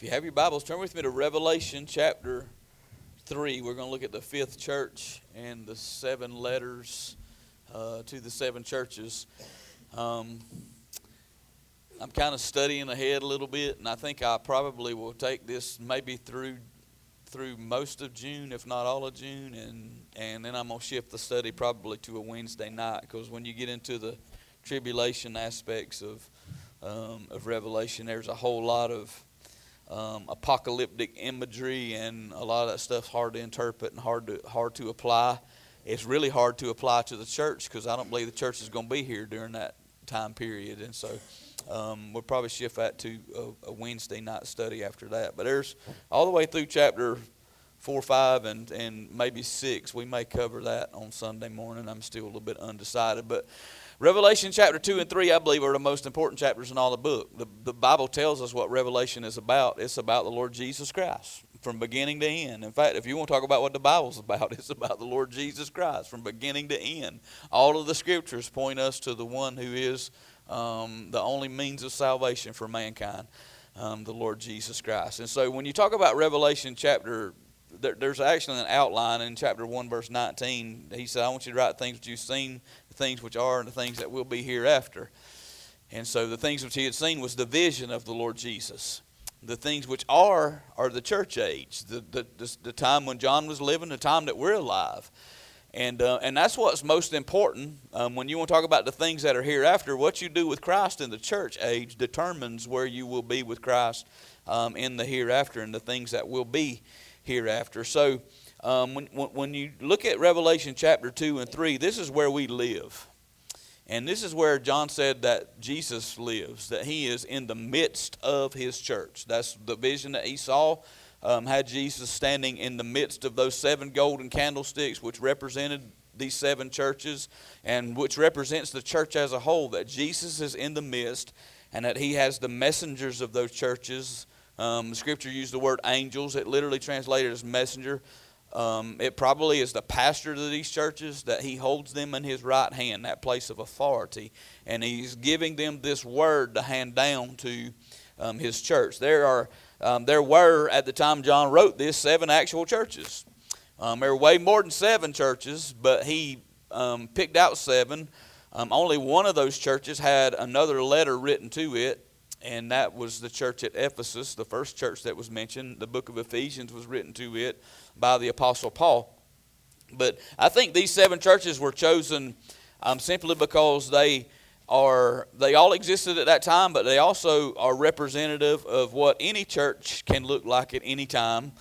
If you have your Bibles, turn with me to Revelation chapter 3. We're going to look at the fifth church and the seven letters uh, to the seven churches. Um, I'm kind of studying ahead a little bit, and I think I probably will take this maybe through through most of June, if not all of June, and and then I'm gonna shift the study probably to a Wednesday night because when you get into the tribulation aspects of um, of Revelation, there's a whole lot of um, apocalyptic imagery, and a lot of that stuff's hard to interpret and hard to hard to apply. It's really hard to apply to the church because I don't believe the church is going to be here during that time period, and so um, we'll probably shift that to a, a, Wednesday night study after that. But there's all the way through chapter four, five, and and maybe six. We may cover that on Sunday morning. I'm still a little bit undecided, but Revelation chapter 2 and 3, I believe, are the most important chapters in all the book. The, the Bible tells us what Revelation is about. It's about the Lord Jesus Christ from beginning to end. In fact, if you want to talk about what the Bible's about, it's about the Lord Jesus Christ from beginning to end. All of the scriptures point us to the one who is um, the only means of salvation for mankind, um, the Lord Jesus Christ. And so when you talk about Revelation chapter there's actually an outline in chapter 1, verse 19. He said, I want you to write things that you've seen, the things which are, and the things that will be hereafter. And so the things which he had seen was the vision of the Lord Jesus. The things which are are the church age, the, the, the, the time when John was living, the time that we're alive. And, uh, and that's what's most important um, when you want to talk about the things that are hereafter. What you do with Christ in the church age determines where you will be with Christ um, in the hereafter and the things that will be hereafter. So um, when, when you look at Revelation chapter 2 and 3, this is where we live. And this is where John said that Jesus lives, that he is in the midst of his church. That's the vision that he saw. Um, had Jesus standing in the midst of those seven golden candlesticks, which represented these seven churches, and which represents the church as a whole, that Jesus is in the midst, and that he has the messengers of those churches um, scripture used the word angels. It literally translated as messenger. Um, it probably is the pastor of these churches that he holds them in his right hand, that place of authority, and he's giving them this word to hand down to um, his church. There are um, there were at the time John wrote this seven actual churches. Um, there were way more than seven churches, but he um, picked out seven. Um, only one of those churches had another letter written to it and that was the church at Ephesus, the first church that was mentioned. The book of Ephesians was written to it by the Apostle Paul. But I think these seven churches were chosen um, simply because they are they all existed at that time, but they also are representative of what any church can look like at any time,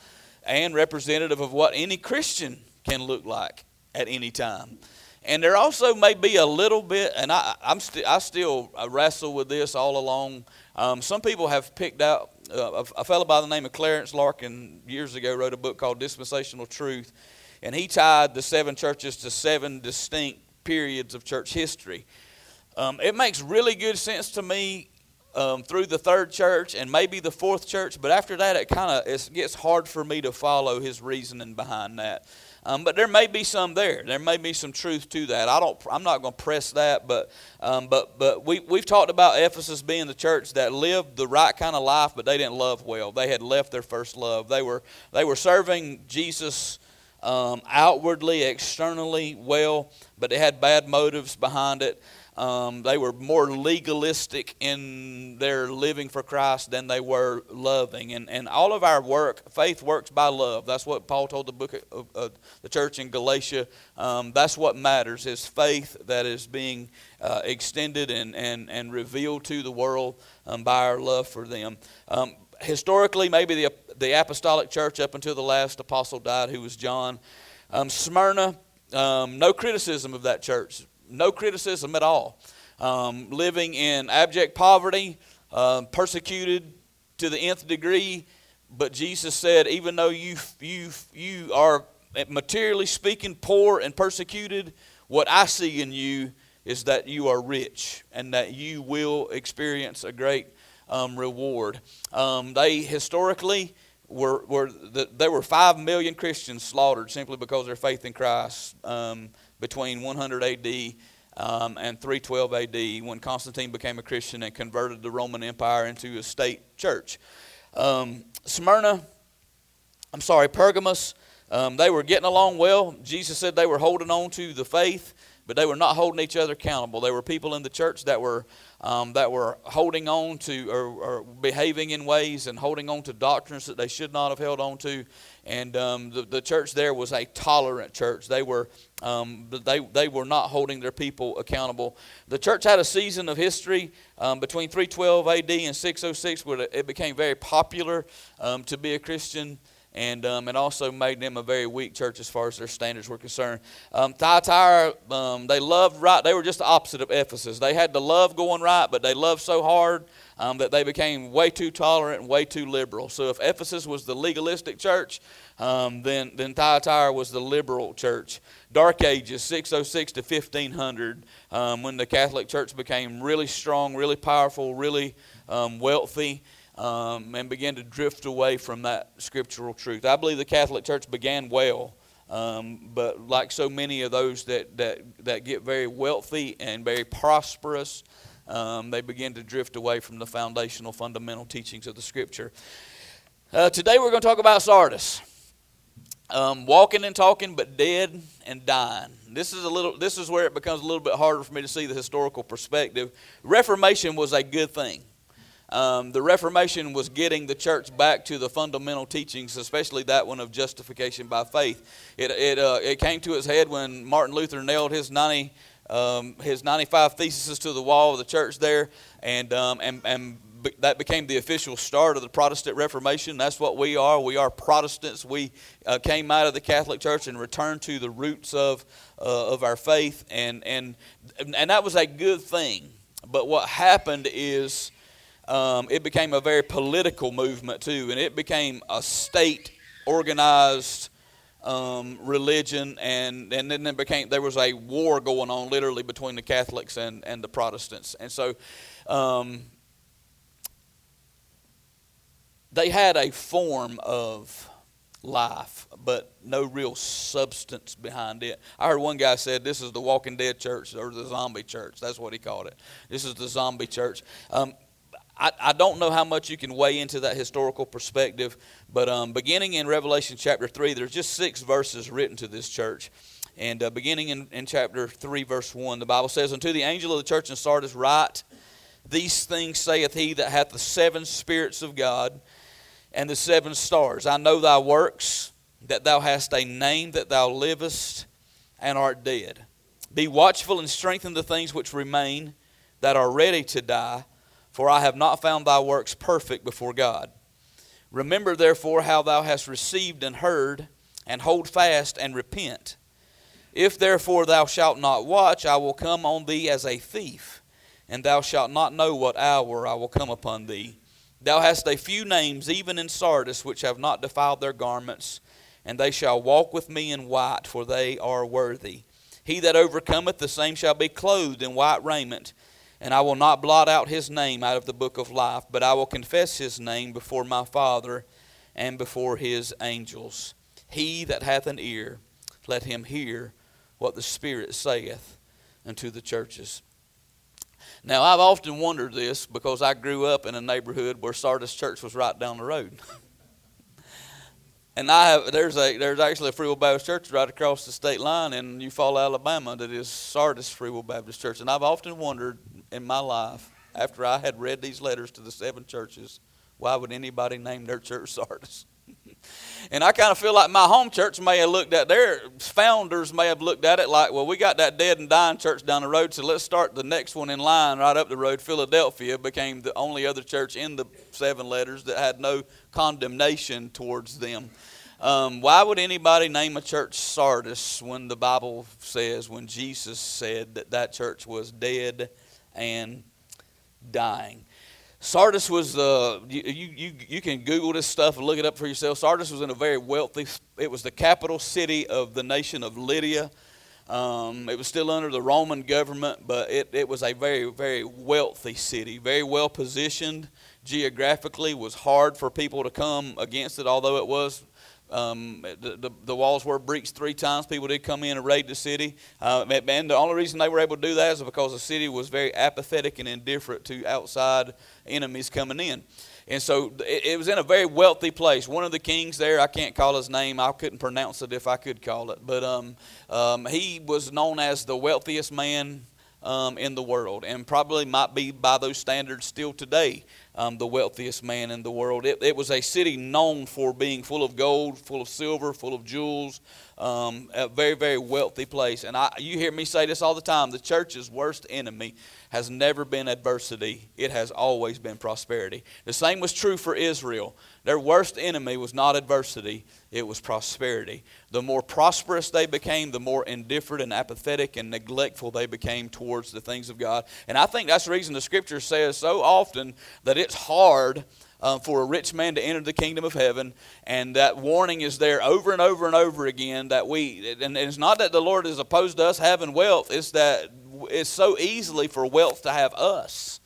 and representative of what any Christian can look like at any time. And there also may be a little bit, and I, I'm st- I still wrestle with this all along um, some people have picked out, uh, a, a fellow by the name of Clarence Larkin years ago wrote a book called Dispensational Truth, and he tied the seven churches to seven distinct periods of church history. Um, it makes really good sense to me um, through the third church and maybe the fourth church, but after that, it kind of gets hard for me to follow his reasoning behind that. Um, but there may be some there. There may be some truth to that. I don't. I'm not going to press that, but um, but but we we've talked about Ephesus being the church that lived the right kind of life, but they didn't love well. They had left their first love. They were they were serving Jesus um, outwardly, externally well, but they had bad motives behind it. Um, they were more legalistic in their living for Christ than they were loving. And, and all of our work, faith works by love. That's what Paul told the book of, of the church in Galatia. Um, that's what matters is faith that is being uh, extended and, and, and revealed to the world um, by our love for them. Um, historically, maybe the, the apostolic church up until the last apostle died, who was John. Um, Smyrna, um, no criticism of that church no criticism at all. Um, living in abject poverty, uh, persecuted to the nth degree. But Jesus said, even though you, you, you are materially speaking poor and persecuted, what I see in you is that you are rich and that you will experience a great um, reward. Um, they historically were, were the, there were five million Christians slaughtered simply because of their faith in Christ. Um, between 100 AD um, and 312 AD when Constantine became a Christian and converted the Roman Empire into a state church. Um, Smyrna, I'm sorry, Pergamos, um, they were getting along well. Jesus said they were holding on to the faith, but they were not holding each other accountable. There were people in the church that were um, that were holding on to or, or, behaving in ways and holding on to doctrines that they should not have held on to. And um, the, the church there was a tolerant church. They were um, they they were not holding their people accountable. The church had a season of history um, between 312 AD and 606 where it became very popular um, to be a Christian and um, it also made them a very weak church as far as their standards were concerned. Um, Thyatira, they loved right. They were just the opposite of Ephesus. They had the love going right, but they loved so hard um, that they became way too tolerant and way too liberal. So if Ephesus was the legalistic church, um, then then Thyatira was the liberal church. Dark Ages, 606 to 1500, um, when the Catholic Church became really strong, really powerful, really um, wealthy um, and began to drift away from that scriptural truth. I believe the Catholic Church began well, um, but like so many of those that, that, that get very wealthy and very prosperous, um, they begin to drift away from the foundational, fundamental teachings of the Scripture. Uh, today we're going to talk about Sardis. Um, walking and talking, but dead and dying. This is a little. This is where it becomes a little bit harder for me to see the historical perspective. Reformation was a good thing. Um, the Reformation was getting the church back to the fundamental teachings, especially that one of justification by faith. It, it, uh, it came to its head when Martin Luther nailed his 90, um, his 95 theses to the wall of the church there, and, um, and, and that became the official start of the Protestant Reformation. That's what we are. We are Protestants. We uh, came out of the Catholic Church and returned to the roots of, uh, of our faith, and, and, and that was a good thing. But what happened is um, it became a very political movement too, and it became a state organized um, religion, and, and then it became there was a war going on literally between the Catholics and, and the Protestants, and so um, they had a form of life, but no real substance behind it. I heard one guy said this is the Walking Dead church or the zombie church. That's what he called it. This is the zombie church. Um, I, I don't know how much you can weigh into that historical perspective, but um, beginning in Revelation chapter 3, there's just six verses written to this church. And uh, beginning in, in chapter 3, verse 1, the Bible says, Unto the angel of the church in Sardis write, These things saith he that hath the seven spirits of God and the seven stars. I know thy works, that thou hast a name, that thou livest and art dead. Be watchful and strengthen the things which remain that are ready to die for I have not found thy works perfect before God. Remember therefore how thou hast received and heard, and hold fast and repent. If therefore thou shalt not watch, I will come on thee as a thief, and thou shalt not know what hour I will come upon thee. Thou hast a few names, even in Sardis, which have not defiled their garments, and they shall walk with me in white, for they are worthy. He that overcometh, the same shall be clothed in white raiment and I will not blot out his name out of the book of life, but I will confess his name before my Father and before his angels. He that hath an ear, let him hear what the Spirit saith unto the churches. Now, I've often wondered this because I grew up in a neighborhood where Sardis Church was right down the road. And I have there's a there's actually a Free Will Baptist Church right across the state line in Eufaula, Alabama, that is Sardis Free Will Baptist Church. And I've often wondered in my life, after I had read these letters to the seven churches, why would anybody name their church Sardis? and I kind of feel like my home church may have looked at their founders may have looked at it like, well, we got that dead and dying church down the road, so let's start the next one in line right up the road. Philadelphia became the only other church in the seven letters that had no condemnation towards them. Um, why would anybody name a church Sardis when the Bible says, when Jesus said that that church was dead and dying? Sardis was, uh, you, you, you can Google this stuff and look it up for yourself. Sardis was in a very wealthy, it was the capital city of the nation of Lydia. Um, it was still under the Roman government, but it, it was a very, very wealthy city, very well positioned geographically, was hard for people to come against it, although it was um, the, the, the, walls were breached three times. People did come in and raid the city. Uh, and the only reason they were able to do that is because the city was very apathetic and indifferent to outside enemies coming in. and so it, it, was in a very wealthy place. One of the kings there, I can't call his name. I couldn't pronounce it if I could call it, but um, um, he was known as the wealthiest man um, in the world, and probably might be by those standards still today um, the wealthiest man in the world. It, it, was a city known for being full of gold, full of silver, full of jewels, um, a very, very wealthy place. And I, you hear me say this all the time the church's worst enemy has never been adversity, it has always been prosperity. The same was true for Israel. Their worst enemy was not adversity, it was prosperity. The more prosperous they became, the more indifferent and apathetic and neglectful they became towards the things of God. And I think that's the reason the scripture says so often that it's hard um, for a rich man to enter the kingdom of heaven. And that warning is there over and over and over again that we, and it's not that the Lord is opposed to us having wealth, it's that it's so easily for wealth to have us.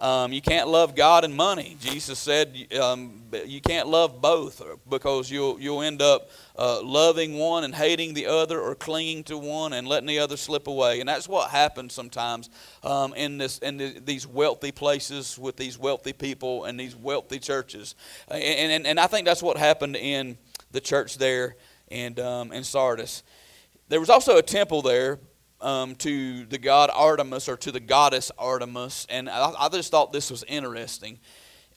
Um, you can't love God and money. Jesus said um, you can't love both because you'll you'll end up uh, loving one and hating the other, or clinging to one and letting the other slip away. And that's what happens sometimes um, in this in the, these wealthy places with these wealthy people and these wealthy churches. And and, and I think that's what happened in the church there and um, in Sardis. There was also a temple there, um, to the god Artemis or to the goddess Artemis, and I, I just thought this was interesting.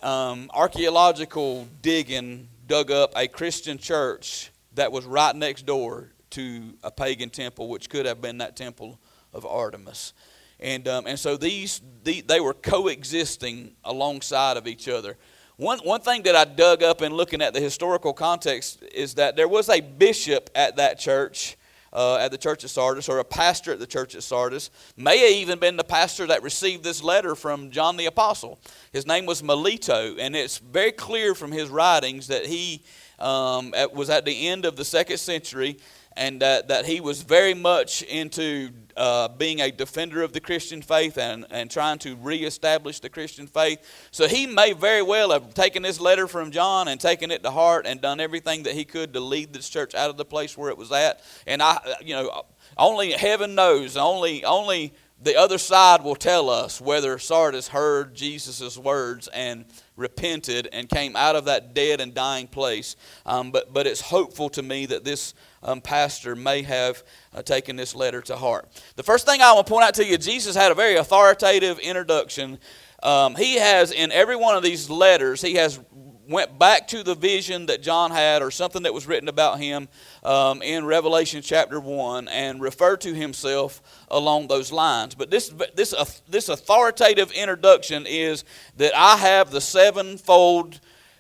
Um, archaeological digging dug up a Christian church that was right next door to a pagan temple, which could have been that temple of Artemis. And, um, and so these, the, they were coexisting alongside of each other. One, one thing that I dug up in looking at the historical context is that there was a bishop at that church uh, at the church of Sardis, or a pastor at the church at Sardis, may have even been the pastor that received this letter from John the Apostle. His name was Melito, and it's very clear from his writings that he um, was at the end of the second century and that, that he was very much into uh, being a defender of the Christian faith and, and trying to reestablish the Christian faith. So he may very well have taken this letter from John and taken it to heart and done everything that he could to lead this church out of the place where it was at. And I, you know, only heaven knows, only, only the other side will tell us whether Sardis heard Jesus' words and repented and came out of that dead and dying place. Um, but, but it's hopeful to me that this um, pastor may have uh, taken this letter to heart. The first thing I want to point out to you, Jesus had a very authoritative introduction. Um, he has, in every one of these letters, he has went back to the vision that John had or something that was written about him um, in Revelation chapter 1 and referred to himself along those lines. But this, this, uh, this authoritative introduction is that I have the sevenfold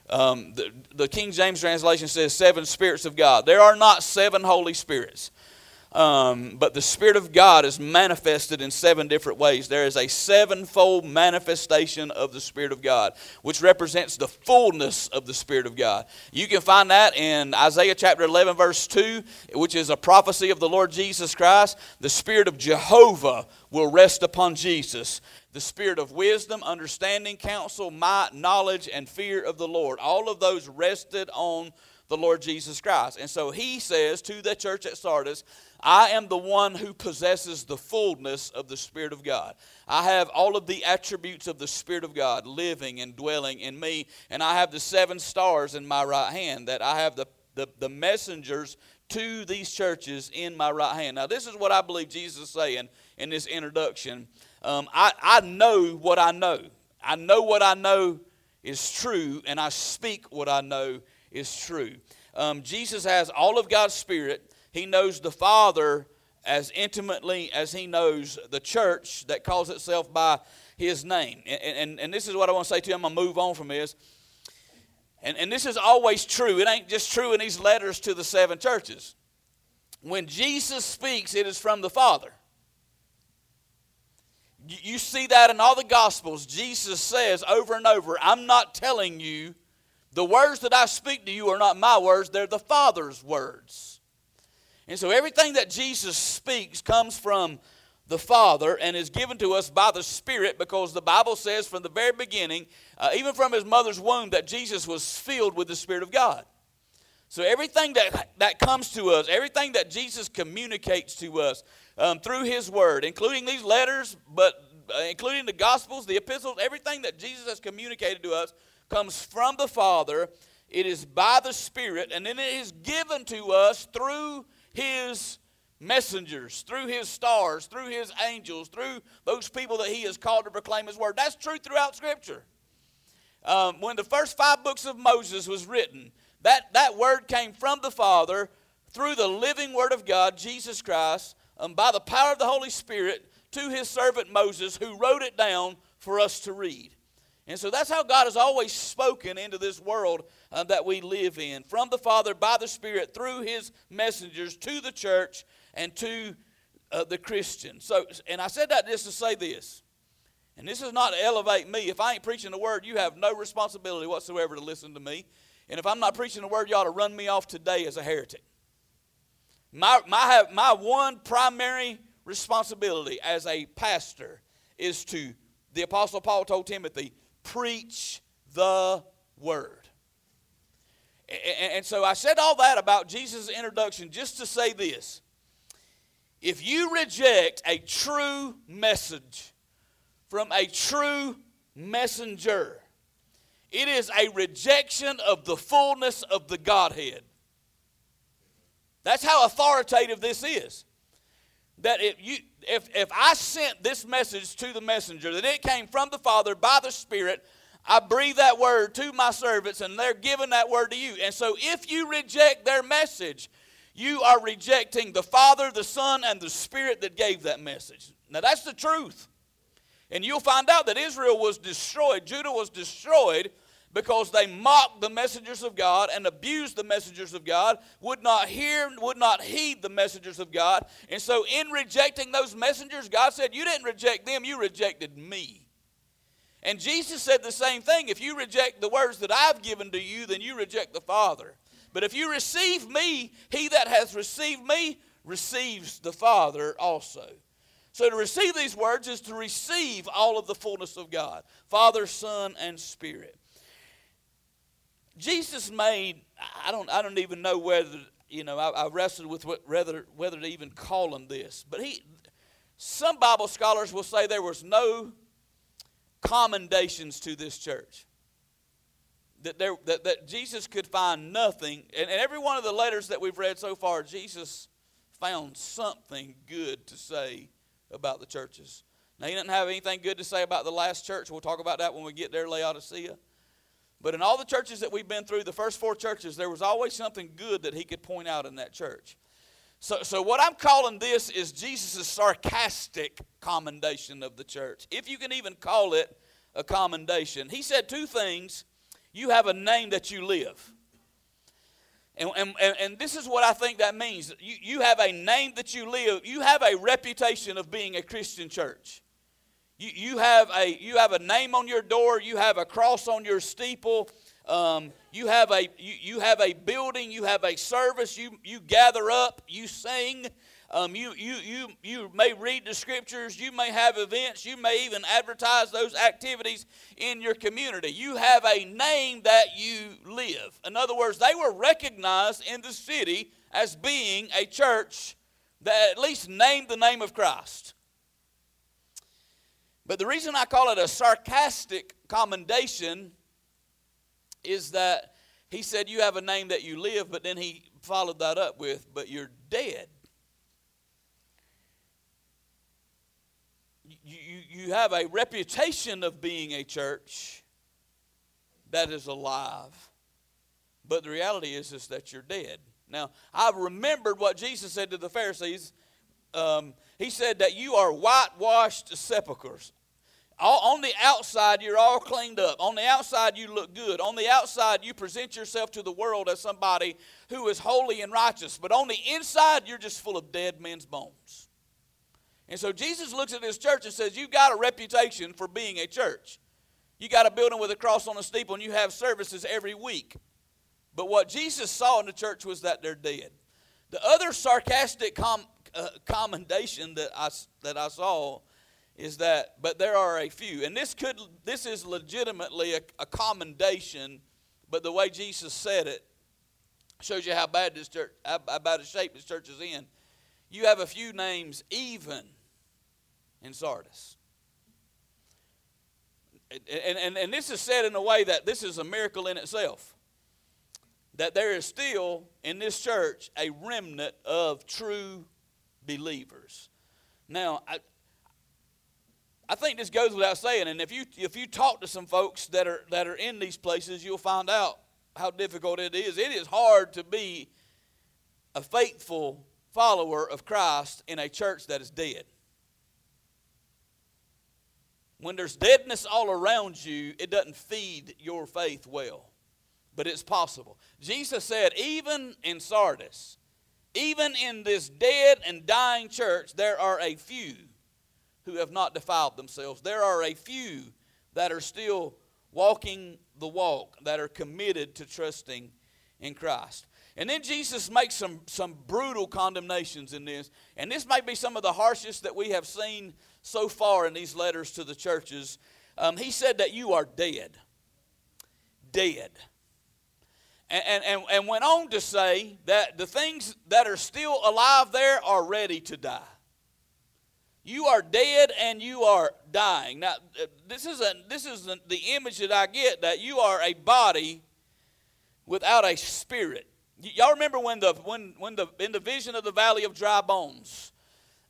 um, the, the, King James translation says seven spirits of God. There are not seven Holy Spirits. Um, but the Spirit of God is manifested in seven different ways. There is a sevenfold manifestation of the Spirit of God, which represents the fullness of the Spirit of God. You can find that in Isaiah chapter 11, verse 2, which is a prophecy of the Lord Jesus Christ. The Spirit of Jehovah will rest upon Jesus the spirit of wisdom, understanding, counsel, might, knowledge, and fear of the Lord. All of those rested on the Lord Jesus Christ. And so he says to the church at Sardis, I am the one who possesses the fullness of the Spirit of God. I have all of the attributes of the Spirit of God living and dwelling in me, and I have the seven stars in my right hand, that I have the, the, the messengers to these churches in my right hand. Now, this is what I believe Jesus is saying in this introduction um, I, I know what I know. I know what I know is true, and I speak what I know is true. Um, Jesus has all of God's Spirit. He knows the Father as intimately as he knows the church that calls itself by his name. And, and, and this is what I want to say to you. I'm going to move on from this. And, and this is always true. It ain't just true in these letters to the seven churches. When Jesus speaks, it is from the Father. You see that in all the Gospels. Jesus says over and over, I'm not telling you, the words that I speak to you are not my words, they're the Father's words. And so everything that Jesus speaks comes from the Father and is given to us by the Spirit because the Bible says from the very beginning, uh, even from his mother's womb, that Jesus was filled with the Spirit of God. So everything that, that comes to us, everything that Jesus communicates to us, um, through His Word, including these letters, but uh, including the Gospels, the epistles, everything that Jesus has communicated to us comes from the Father, it is by the Spirit, and then it is given to us through His messengers, through His stars, through His angels, through those people that He has called to proclaim His word. That's true throughout Scripture. Um, when the first five books of Moses was written, that, that word came from the Father through the living Word of God, Jesus Christ, um, by the power of the Holy Spirit to His servant Moses, who wrote it down for us to read. And so that's how God has always spoken into this world uh, that we live in from the Father by the Spirit through His messengers to the church and to uh, the Christian. So, and I said that just to say this, and this is not to elevate me. If I ain't preaching the word, you have no responsibility whatsoever to listen to me. And if I'm not preaching the word, you ought to run me off today as a heretic. My, my, my one primary responsibility as a pastor is to, the Apostle Paul told Timothy, preach the word. And so I said all that about Jesus' introduction just to say this. If you reject a true message from a true messenger, it is a rejection of the fullness of the Godhead. That's how authoritative this is. That if, you, if, if I sent this message to the messenger, that it came from the Father by the Spirit, I breathe that word to my servants, and they're giving that word to you. And so if you reject their message, you are rejecting the Father, the Son, and the Spirit that gave that message. Now that's the truth. And you'll find out that Israel was destroyed, Judah was destroyed because they mocked the messengers of God and abused the messengers of God, would not hear, would not heed the messengers of God. And so, in rejecting those messengers, God said, You didn't reject them, you rejected me. And Jesus said the same thing. If you reject the words that I've given to you, then you reject the Father. But if you receive me, he that has received me receives the Father also. So to receive these words is to receive all of the fullness of God Father, Son, and Spirit. Jesus made, I don't, I don't even know whether, you know, I, I wrestled with what, whether, whether to even call him this. But he, some Bible scholars will say there was no commendations to this church. That, there, that, that Jesus could find nothing. And, and every one of the letters that we've read so far, Jesus found something good to say about the churches. Now, he doesn't have anything good to say about the last church. We'll talk about that when we get there, Laodicea. But in all the churches that we've been through, the first four churches, there was always something good that he could point out in that church. So, so what I'm calling this is Jesus' sarcastic commendation of the church, if you can even call it a commendation. He said two things you have a name that you live. And, and, and this is what I think that means. You, you have a name that you live, you have a reputation of being a Christian church. You, you, have a, you have a name on your door, you have a cross on your steeple, um, you, have a, you, you have a building, you have a service, you, you gather up, you sing. Um, you, you, you, you may read the scriptures, you may have events, you may even advertise those activities in your community. You have a name that you live. In other words, they were recognized in the city as being a church that at least named the name of Christ. But the reason I call it a sarcastic commendation is that he said, You have a name that you live, but then he followed that up with, But you're dead. You, you, you have a reputation of being a church that is alive, but the reality is, is that you're dead. Now, I've remembered what Jesus said to the Pharisees um, he said that you are whitewashed sepulchres. All, on the outside, you're all cleaned up. On the outside, you look good. On the outside, you present yourself to the world as somebody who is holy and righteous. But on the inside, you're just full of dead men's bones. And so Jesus looks at this church and says, You've got a reputation for being a church. You got a building with a cross on a steeple, and you have services every week. But what Jesus saw in the church was that they're dead. The other sarcastic com- uh, commendation that I, that I saw is that, but there are a few, and this could this is legitimately a, a commendation, but the way Jesus said it shows you how bad this church, how, how bad a shape this church is in. You have a few names even in Sardis. and, and, and this is said in a way that this is a miracle in itself. That there is still in this church a remnant of true believers. Now, I, I think this goes without saying, and if you if you talk to some folks that are that are in these places, you'll find out how difficult it is. It is hard to be a faithful follower of Christ in a church that is dead. When there's deadness all around you, it doesn't feed your faith well. But it's possible. Jesus said, even in Sardis, even in this dead and dying church, there are a few who have not defiled themselves. There are a few that are still walking the walk, that are committed to trusting in Christ. And then Jesus makes some, some brutal condemnations in this. And this may be some of the harshest that we have seen so far in these letters to the churches. Um, he said that you are dead. Dead. And, and, and went on to say that the things that are still alive there are ready to die. You are dead and you are dying. Now, uh, this is, a, this is the image that I get that you are a body without a spirit. Y'all remember when the when when the in the vision of the valley of dry bones,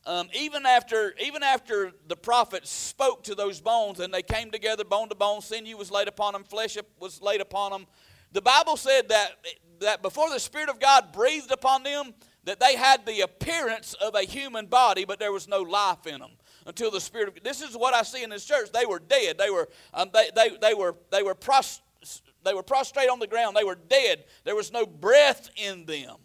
um, even after even after the prophet spoke to those bones and they came together bone to bone, sinew was laid upon them, flesh was laid upon them. The Bible said that that before the Spirit of God breathed upon them, that they had the appearance of a human body, but there was no life in them until the Spirit of this is what I see in this church. They were dead. They were um, they, they, they were they were prost, they were prostrate on the ground. They were dead. There was no breath in them.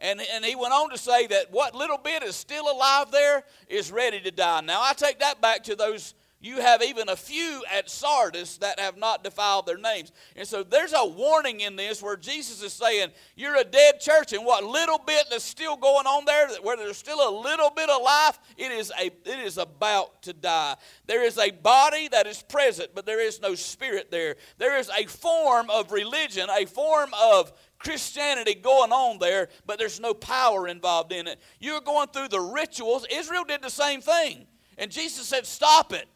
And, and he went on to say that what little bit is still alive there is ready to die. Now, I take that back to those you have even a few at Sardis that have not defiled their names. And so there's a warning in this where Jesus is saying, You're a dead church, and what little bit that's still going on there, where there's still a little bit of life, it is, a, it is about to die. There is a body that is present, but there is no spirit there. There is a form of religion, a form of Christianity going on there, but there's no power involved in it. You're going through the rituals. Israel did the same thing. And Jesus said, Stop it.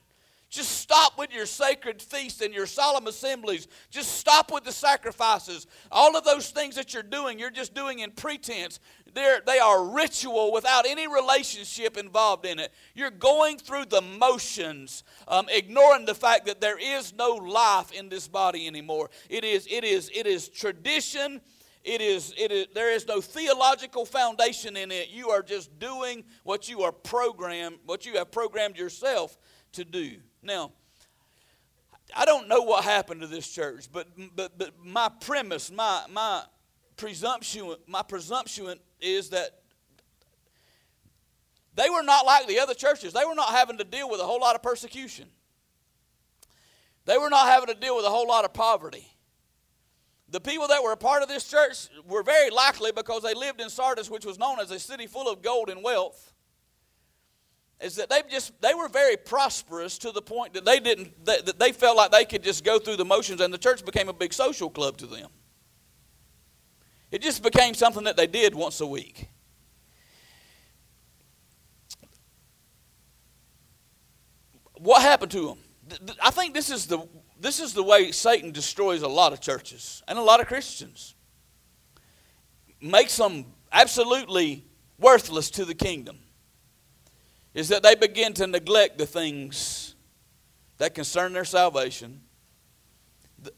Just stop with your sacred feasts and your solemn assemblies. Just stop with the sacrifices. All of those things that you're doing, you're just doing in pretense. They're, they are ritual without any relationship involved in it. You're going through the motions, um, ignoring the fact that there is no life in this body anymore. It is, it is, it is tradition. It is, it is, there is no theological foundation in it. You are just doing what you are programmed, what you have programmed yourself to do. Now, I don't know what happened to this church, but, but, but my premise, my, my presumption, my presumption is that they were not like the other churches. They were not having to deal with a whole lot of persecution. They were not having to deal with a whole lot of poverty. The people that were a part of this church were very likely because they lived in Sardis, which was known as a city full of gold and wealth is that they just they were very prosperous to the point that they didn't that they felt like they could just go through the motions and the church became a big social club to them. It just became something that they did once a week. What happened to them i think this is the this is the way satan destroys a lot of churches and a lot of christians. Makes them absolutely worthless to the kingdom is that they begin to neglect the things that concern their salvation.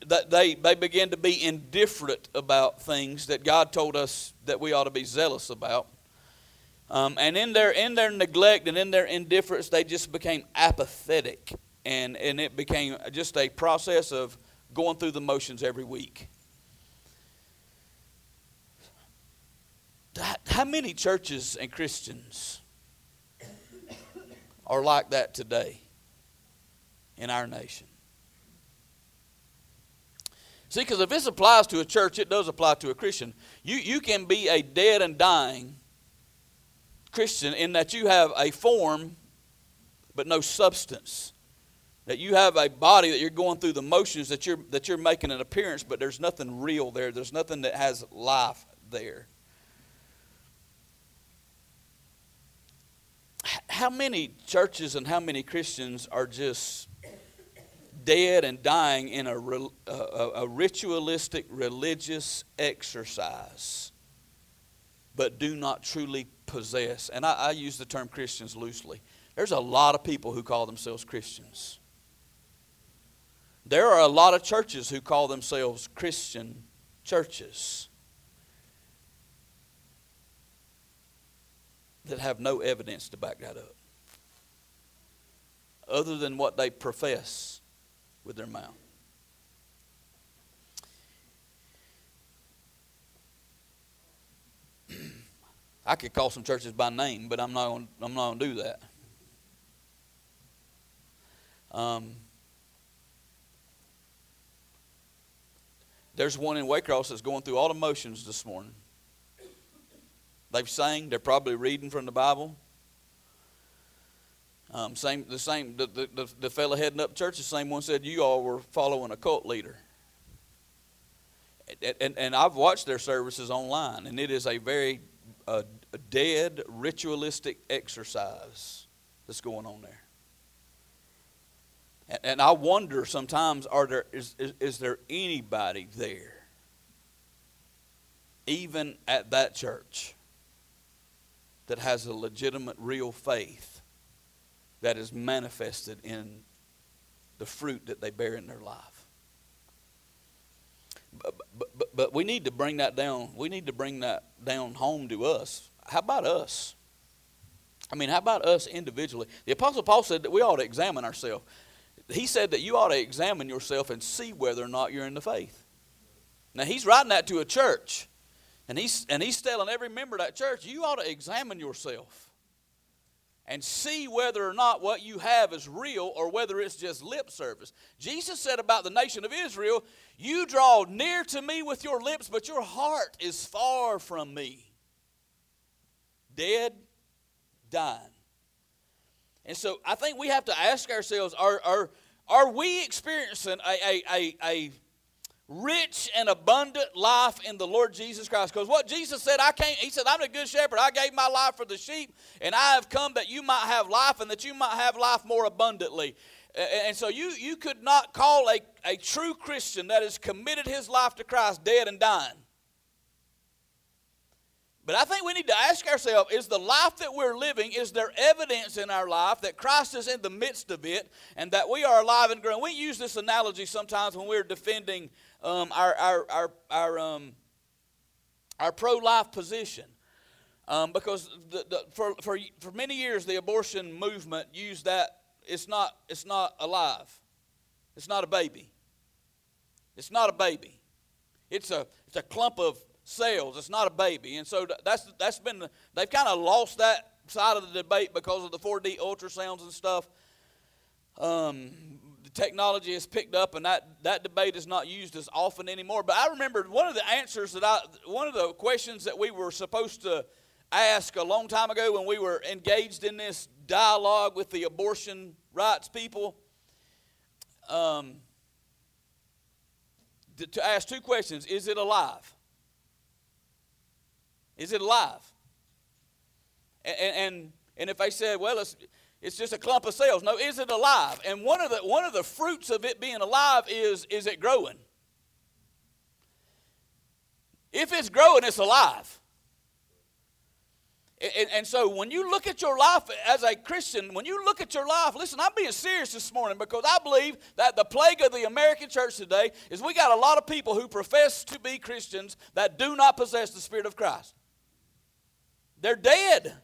That they, they begin to be indifferent about things that God told us that we ought to be zealous about. Um, and in their, in their neglect and in their indifference, they just became apathetic. And, and it became just a process of going through the motions every week. How many churches and Christians are like that today in our nation. See, because if this applies to a church, it does apply to a Christian. You, you can be a dead and dying Christian in that you have a form but no substance. That you have a body that you're going through the motions, that you're, that you're making an appearance, but there's nothing real there. There's nothing that has life there. How many churches and how many Christians are just dead and dying in a, a, a ritualistic religious exercise, but do not truly possess. And I, I use the term Christians loosely. There's a lot of people who call themselves Christians. There are a lot of churches who call themselves Christian churches that have no evidence to back that up other than what they profess with their mouth. I could call some churches by name, but I'm not gonna, I'm not going to do that. Um, there's one in Waycross that's going through all the motions this morning. They've sang, they're probably reading from the Bible. Um, same, the same, the, the, the, the fellow heading up church, the same one said, You all were following a cult leader. And, and, and I've watched their services online, and it is a very uh, dead, ritualistic exercise that's going on there. And, and I wonder sometimes, are there, is, is, is there anybody there, even at that church, that has a legitimate, real faith? that is manifested in the fruit that they bear in their life. But, but, but, we need to bring that down. We need to bring that down home to us. How about us? I mean, how about us individually? The Apostle Paul said that we ought to examine ourselves. He said that you ought to examine yourself and see whether or not you're in the faith. Now, he's writing that to a church. And he's, and he's telling every member of that church, you ought to examine yourself and see whether or not what you have is real or whether it's just lip service. Jesus said about the nation of Israel, You draw near to me with your lips, but your heart is far from me. Dead, dying. And so I think we have to ask ourselves are, are, are we experiencing a, a, a, a rich and abundant life in the Lord Jesus Christ. Because what Jesus said, I came, He said, I'm the good shepherd. I gave my life for the sheep, and I have come that you might have life and that you might have life more abundantly. And so you, you could not call a, a true Christian that has committed his life to Christ dead and dying. But I think we need to ask ourselves is the life that we're living, is there evidence in our life that Christ is in the midst of it and that we are alive and growing? We use this analogy sometimes when we're defending um, our, our, our, our, um, our pro life position. Um, because the, the, for, for, for many years, the abortion movement used that it's not, it's not alive, it's not a baby. It's not a baby. It's a, it's a clump of cells. It's not a baby. And so that's, that's been, they've kind of lost that side of the debate because of the 4D ultrasounds and stuff. Um, technology has picked up and that, that debate is not used as often anymore. But I remember one of the answers that I, one of the questions that we were supposed to ask a long time ago when we were engaged in this dialogue with the abortion rights people. Um, to, ask two questions Is it alive? Is it alive? And, and, and if they said, well, it's, it's just a clump of cells. No, is it alive? And one of the one of the fruits of it being alive is is it growing? If it's growing, it's alive. And, and, so when you look at your life as a Christian, when you look at your life, listen, I'm being serious this morning because I believe that the plague of the American church today is we got a lot of people who profess to be Christians that do not possess the Spirit of Christ. They're dead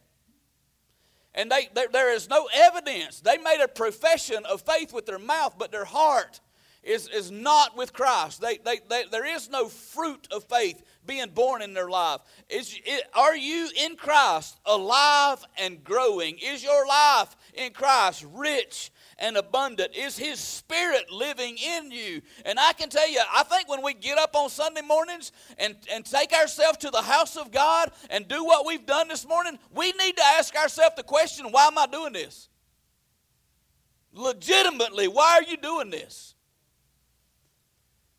and they, there, is no evidence. They made a profession of faith with their mouth, but their heart is, is not with Christ. They, they, they, there is no fruit of faith being born in their life. Is, it, are you in Christ alive and growing? Is your life in Christ rich and abundant? Is His Spirit living in you? And I can tell you, I think when we get up on Sunday mornings and, and take ourselves to the house of God and do what we've done this morning, we need to ask ourselves the question why am I doing this? Legitimately, why are you doing this?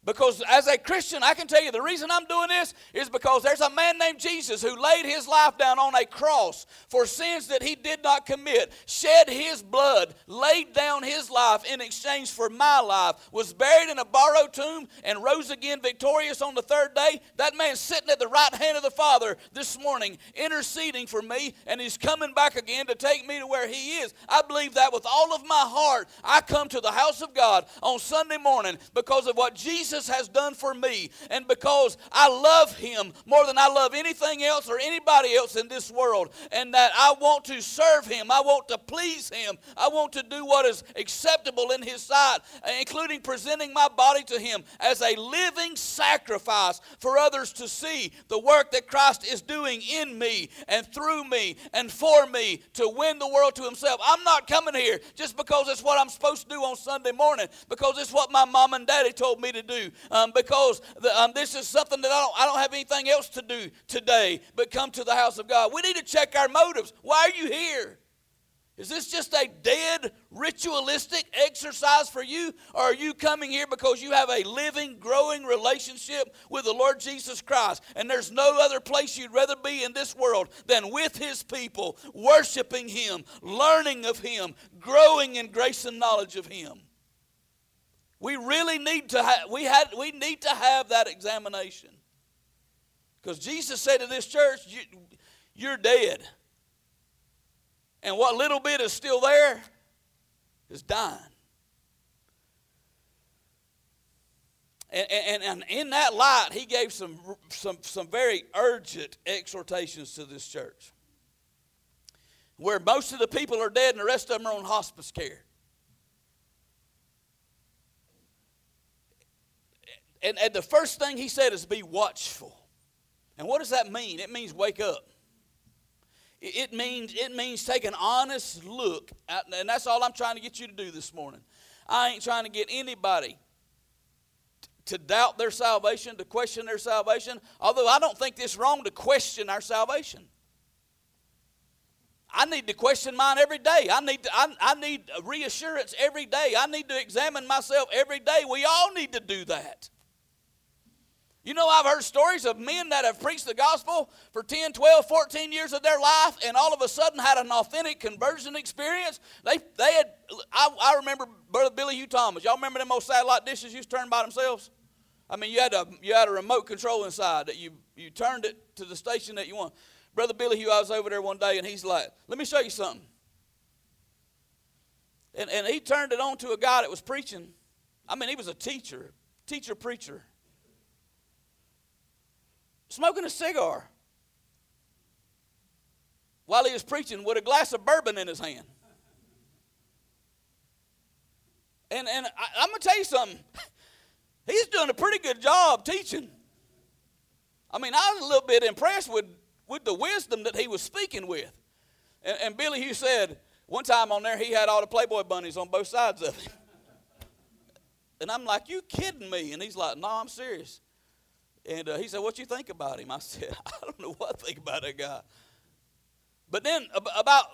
Because as a Christian, I can tell you the reason I'm doing this is because there's a man named Jesus who laid his life down on a cross for sins that he did not commit, shed his blood, laid down his life in exchange for my life, was buried in a borrowed tomb, and rose again victorious on the third day. That man's sitting at the right hand of the Father this morning, interceding for me, and he's coming back again to take me to where he is. I believe that with all of my heart. I come to the house of God on Sunday morning because of what Jesus Jesus has done for me, and because I love Him more than I love anything else or anybody else in this world, and that I want to serve Him, I want to please Him, I want to do what is acceptable in His sight, including presenting my body to Him as a living sacrifice for others to see the work that Christ is doing in me and through me and for me to win the world to Himself. I'm not coming here just because it's what I'm supposed to do on Sunday morning, because it's what my mom and daddy told me to do um, because the, um, this is something that I don't, I don't have anything else to do today but come to the house of God. We need to check our motives. Why are you here? Is this just a dead ritualistic exercise for you? Or are you coming here because you have a living, growing relationship with the Lord Jesus Christ? And there's no other place you'd rather be in this world than with His people, worshiping Him, learning of Him, growing in grace and knowledge of Him. We really need to have, we, had, we need to have that examination. Because Jesus said to this church, you, You're dead. And what little bit is still there is dying. And, and, and in that light, he gave some, some, some very urgent exhortations to this church. Where most of the people are dead and the rest of them are on hospice care. And, and the first thing he said is be watchful. And what does that mean? It means wake up. It means it means take an honest look, at, and that's all I'm trying to get you to do this morning. I ain't trying to get anybody to doubt their salvation, to question their salvation. Although I don't think it's wrong to question our salvation. I need to question mine every day. I need, to, I, I need reassurance every day. I need to examine myself every day. We all need to do that. You know, I've heard stories of men that have preached the gospel for 10, 12, 14 years of their life and all of a sudden had an authentic conversion experience. They, they had, I, I remember Brother Billy Hugh Thomas. Y'all remember them old satellite dishes used to turn by themselves? I mean, you had a, you had a remote control inside that you, you turned it to the station that you want. Brother Billy Hugh, I was over there one day and he's like, let me show you something. And, and he turned it on to a guy that was preaching. I mean, he was a teacher, teacher, preacher smoking a cigar while he was preaching with a glass of bourbon in his hand. And, and I, am going to tell you something. He's doing a pretty good job teaching. I mean, I was a little bit impressed with, with the wisdom that he was speaking with. And, and Billy Hugh said, one time on there, he had all the Playboy bunnies on both sides of him. And I'm like, you kidding me? And he's like, no, I'm serious. And uh, he said, What you think about him? I said, I don't know what I think about that guy. But then, about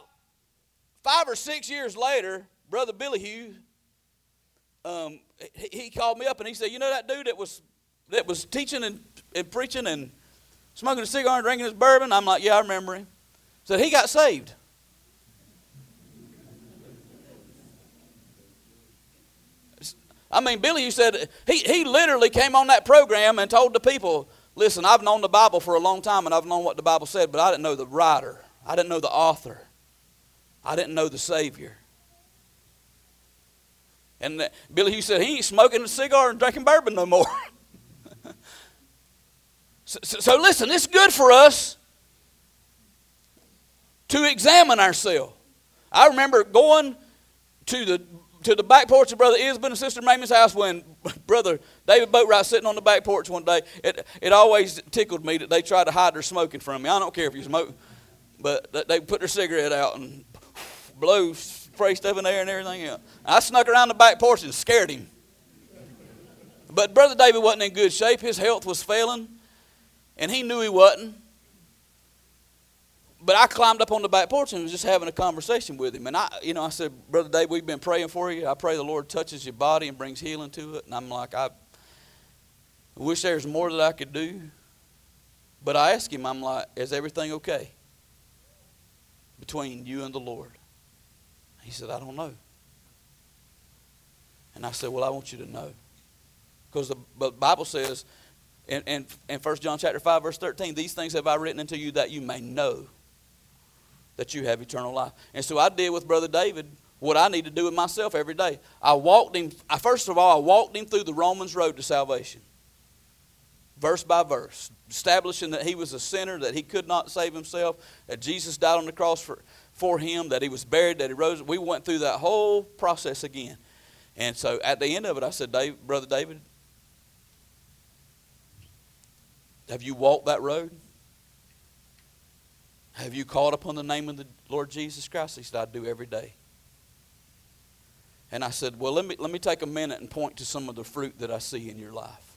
five or six years later, Brother Billy Hugh, um, he, he, called me up and he said, You know that dude that was, that was teaching and, and preaching and smoking a cigar and drinking his bourbon? I'm like, Yeah, I remember him. Said, He got saved. I mean, Billy Hugh said he, he literally came on that program and told the people, listen, I've known the Bible for a long time and I've known what the Bible said, but I didn't know the writer. I didn't know the author. I didn't know the Savior. And uh, Billy Hughes said, he ain't smoking a cigar and drinking bourbon no more. so, so listen, it's good for us to examine ourselves. I remember going to the to the back porch of Brother Isbin and Sister Mamie's house when Brother David Boatwright sitting on the back porch one day. It, it always tickled me that they tried to hide their smoking from me. I don't care if you smoke, but they put their cigarette out and blow, spray stuff in there and everything else. I snuck around the back porch and scared him. But Brother David wasn't in good shape. His health was failing, and he knew he wasn't but I climbed up on the back porch and was just having a conversation with him. And I, you know, I said, Brother Dave, we've been praying for you. I pray the Lord touches your body and brings healing to it. And I'm like, I, wish there was more that I could do. But I asked him, I'm like, is everything okay between you and the Lord? He said, I don't know. And I said, Well, I want you to know. Because the Bible says in, in, in 1 John chapter 5, verse 13, these things have I written unto you that you may know that you have eternal life. And so I did with Brother David what I need to do with myself every day. I walked him, I, first of all, I walked him through the Romans road to salvation, verse by verse, establishing that he was a sinner, that he could not save himself, that Jesus died on the cross for, for him, that he was buried, that he rose. We went through that whole process again. And so at the end of it, I said, Dave, Brother David, have you walked that road? Have you called upon the name of the Lord Jesus Christ? He said, I do every day. And I said, Well, let me, let me take a minute and point to some of the fruit that I see in your life.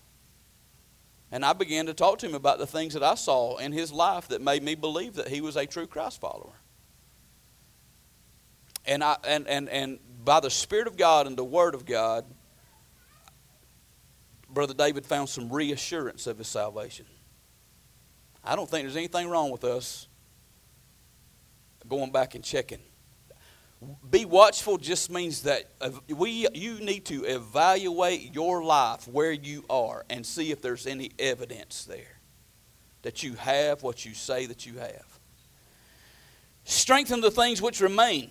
And I began to talk to him about the things that I saw in his life that made me believe that he was a true Christ follower. And, I, and, and, and by the Spirit of God and the Word of God, Brother David found some reassurance of his salvation. I don't think there's anything wrong with us going back and checking. Be watchful just means that we, you need to evaluate your life where you are and see if there's any evidence there that you have what you say that you have. Strengthen the things which remain.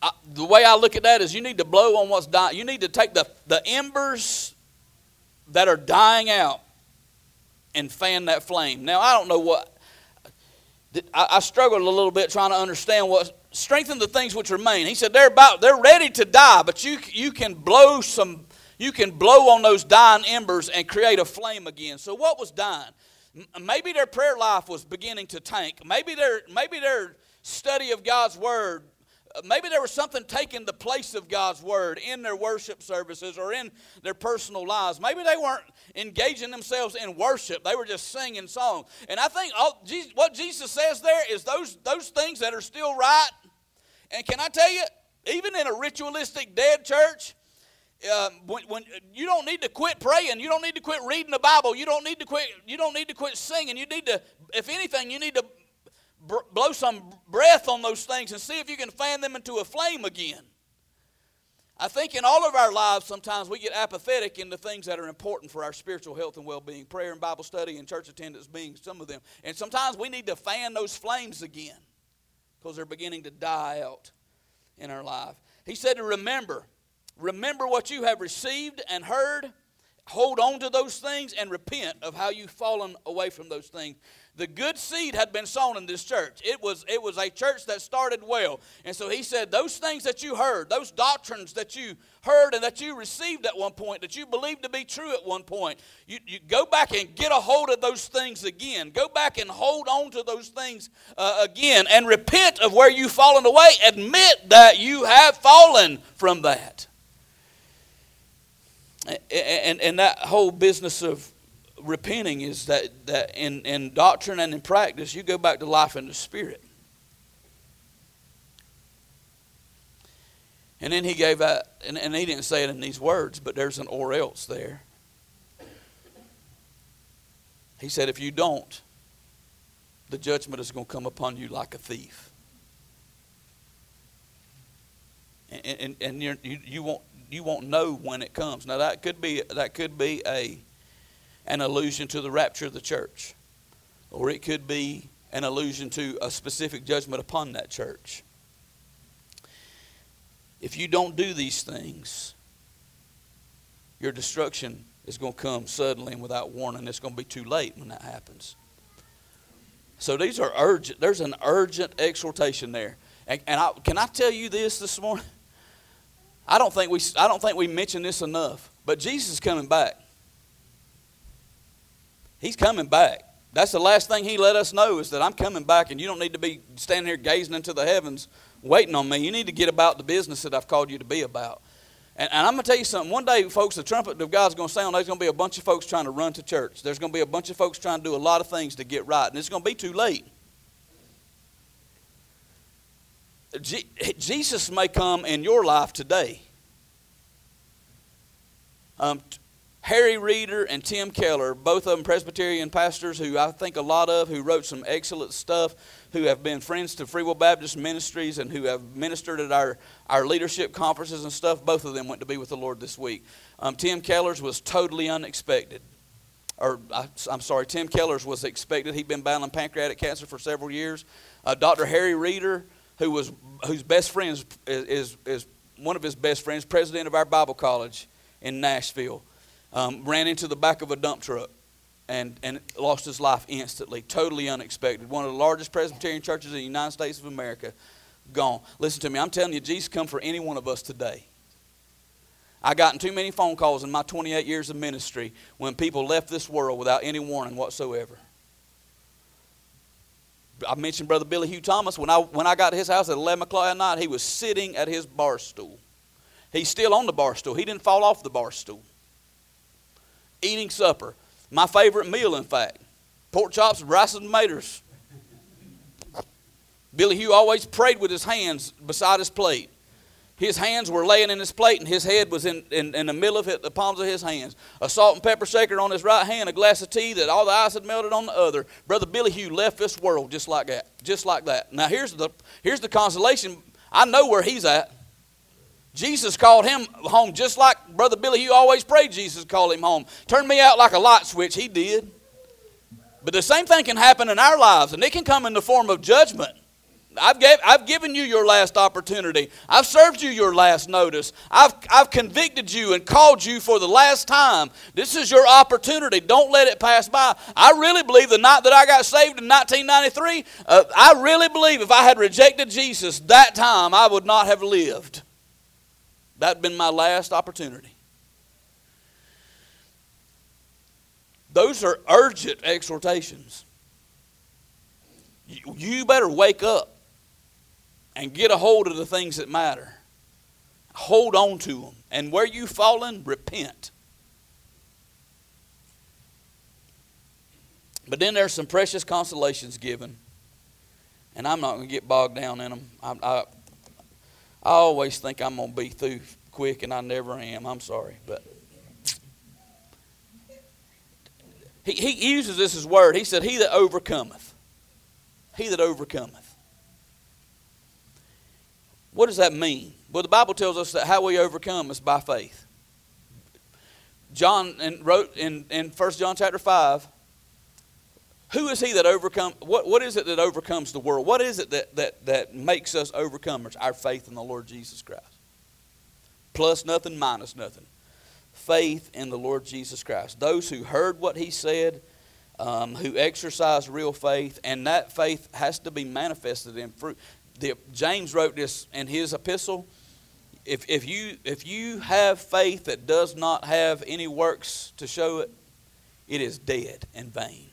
I, the way I look at that is you need to blow on what's dying. You need to take the, the embers that are dying out and fan that flame. Now, I don't know what. I, struggled a little bit trying to understand what strengthen the things which remain. He said they're about they're ready to die, but you you can blow some you can blow on those dying embers and create a flame again. So what was dying? Maybe their prayer life was beginning to tank. Maybe their maybe their study of God's word maybe there was something taking the place of God's word in their worship services or in their personal lives. Maybe they weren't engaging themselves in worship. They were just singing songs. And I think all, what Jesus says there is those, those things that are still right. And can I tell you, even in a ritualistic dead church, uh, when, when, you don't need to quit praying, you don't need to quit reading the Bible, you don't need to quit, you don't need to quit singing. You need to, if anything, you need to blow some breath on those things and see if you can fan them into a flame again. I think in all of our lives, sometimes we get apathetic in the things that are important for our spiritual health and well being. Prayer and Bible study and church attendance being some of them. And sometimes we need to fan those flames again because they're beginning to die out in our life. He said to remember, remember what you have received and heard. Hold on to those things and repent of how you've fallen away from those things the good seed had been sown in this church. It was, it was a church that started well. And so he said, Those things that you heard, those doctrines that you heard and that you received at one point, that you believed to be true at one point, you, you go back and get a hold of those things again. Go back and hold on to those things uh, again and repent of where you've fallen away. Admit that you have fallen from that. And, and that whole business of repenting is that, that in, in doctrine and in practice, you go back to life in the Spirit. And then he gave that, and, and he didn't say it in these words, but there's an or else there. He said, if you don't, the judgment is going to come upon you like a thief. And, and, and you, you, won't, you won't know when it comes. Now, that could be, that could be a an allusion to the rapture of the church, or it could be an allusion to a specific judgment upon that church. If you don't do these things, your destruction is going to come suddenly and without warning. It's going to be too late when that happens. So these are urgent. There's an urgent exhortation there. And, and I, can I tell you this this morning? I don't think we I don't think we mention this enough. But Jesus is coming back. He's coming back. That's the last thing he let us know is that I'm coming back, and you don't need to be standing here gazing into the heavens waiting on me. You need to get about the business that I've called you to be about. And, and I'm going to tell you something. One day, folks, the trumpet of God's going to sound. There's going to be a bunch of folks trying to run to church. There's going to be a bunch of folks trying to do a lot of things to get right, and it's going to be too late. Jesus may come in your life today. Um, Harry Reeder and Tim Keller, both of them Presbyterian pastors who I think a lot of, who wrote some excellent stuff, who have been friends to Free Will Baptist Ministries and who have ministered at our, our leadership conferences and stuff. Both of them went to be with the Lord this week. Um, Tim Keller's was totally unexpected. Or, I, am sorry, Tim Keller's was expected. He'd been battling pancreatic cancer for several years. Uh, Dr. Harry Reeder, who was whose best friend is, is, is one of his best friends, president of our Bible college in Nashville um, ran into the back of a dump truck and, and lost his life instantly, totally unexpected. One of the largest Presbyterian churches in the United States of America, gone. Listen to me, I'm telling you, Jesus come for any one of us today. I gotten too many phone calls in my 28 years of ministry when people left this world without any warning whatsoever. I mentioned Brother Billy Hugh Thomas. When I, when I got to his house at 11 o'clock at night, he was sitting at his bar stool. He's still on the bar stool. He didn't fall off the bar stool eating supper. My favorite meal, in fact. Pork chops, rice, and tomatoes. Billy Hugh always prayed with his hands beside his plate. His hands were laying in his plate, and his head was in, in, in the middle of it, the palms of his hands. A salt and pepper shaker on his right hand, a glass of tea that all the ice had melted on the other. Brother Billy Hugh left this world just like that. Just like that. Now, here's the, here's the consolation. I know where he's at. Jesus called him home just like Brother Billy Hugh always prayed Jesus called him home. Turn me out like a light switch. He did. But the same thing can happen in our lives, and it can come in the form of judgment. I've, gave, I've given you your last opportunity. I've served you your last notice. I've, I've convicted you and called you for the last time. This is your opportunity. Don't let it pass by. I really believe the night that I got saved in 1993, uh, I really believe if I had rejected Jesus that time, I would not have lived. That'd been my last opportunity. Those are urgent exhortations. You better wake up and get a hold of the things that matter. Hold on to them. And where you've fallen, repent. But then there's some precious consolations given. And I'm not going to get bogged down in them. I, I, I always think I'm going to be through quick, and I never am. I'm sorry. But he, he uses this as word. He said, He that overcometh. He that overcometh. What does that mean? Well, the Bible tells us that how we overcome is by faith. John wrote in, in 1 John chapter 5 who is he that overcomes? What, what is it that overcomes the world? What is it that, that, that makes us overcomers? Our faith in the Lord Jesus Christ. Plus nothing, minus nothing. Faith in the Lord Jesus Christ. Those who heard what he said, um, who exercised real faith, and that faith has to be manifested in fruit. The, James wrote this in his epistle. If, if, you, if you have faith that does not have any works to show it, it is dead and vain.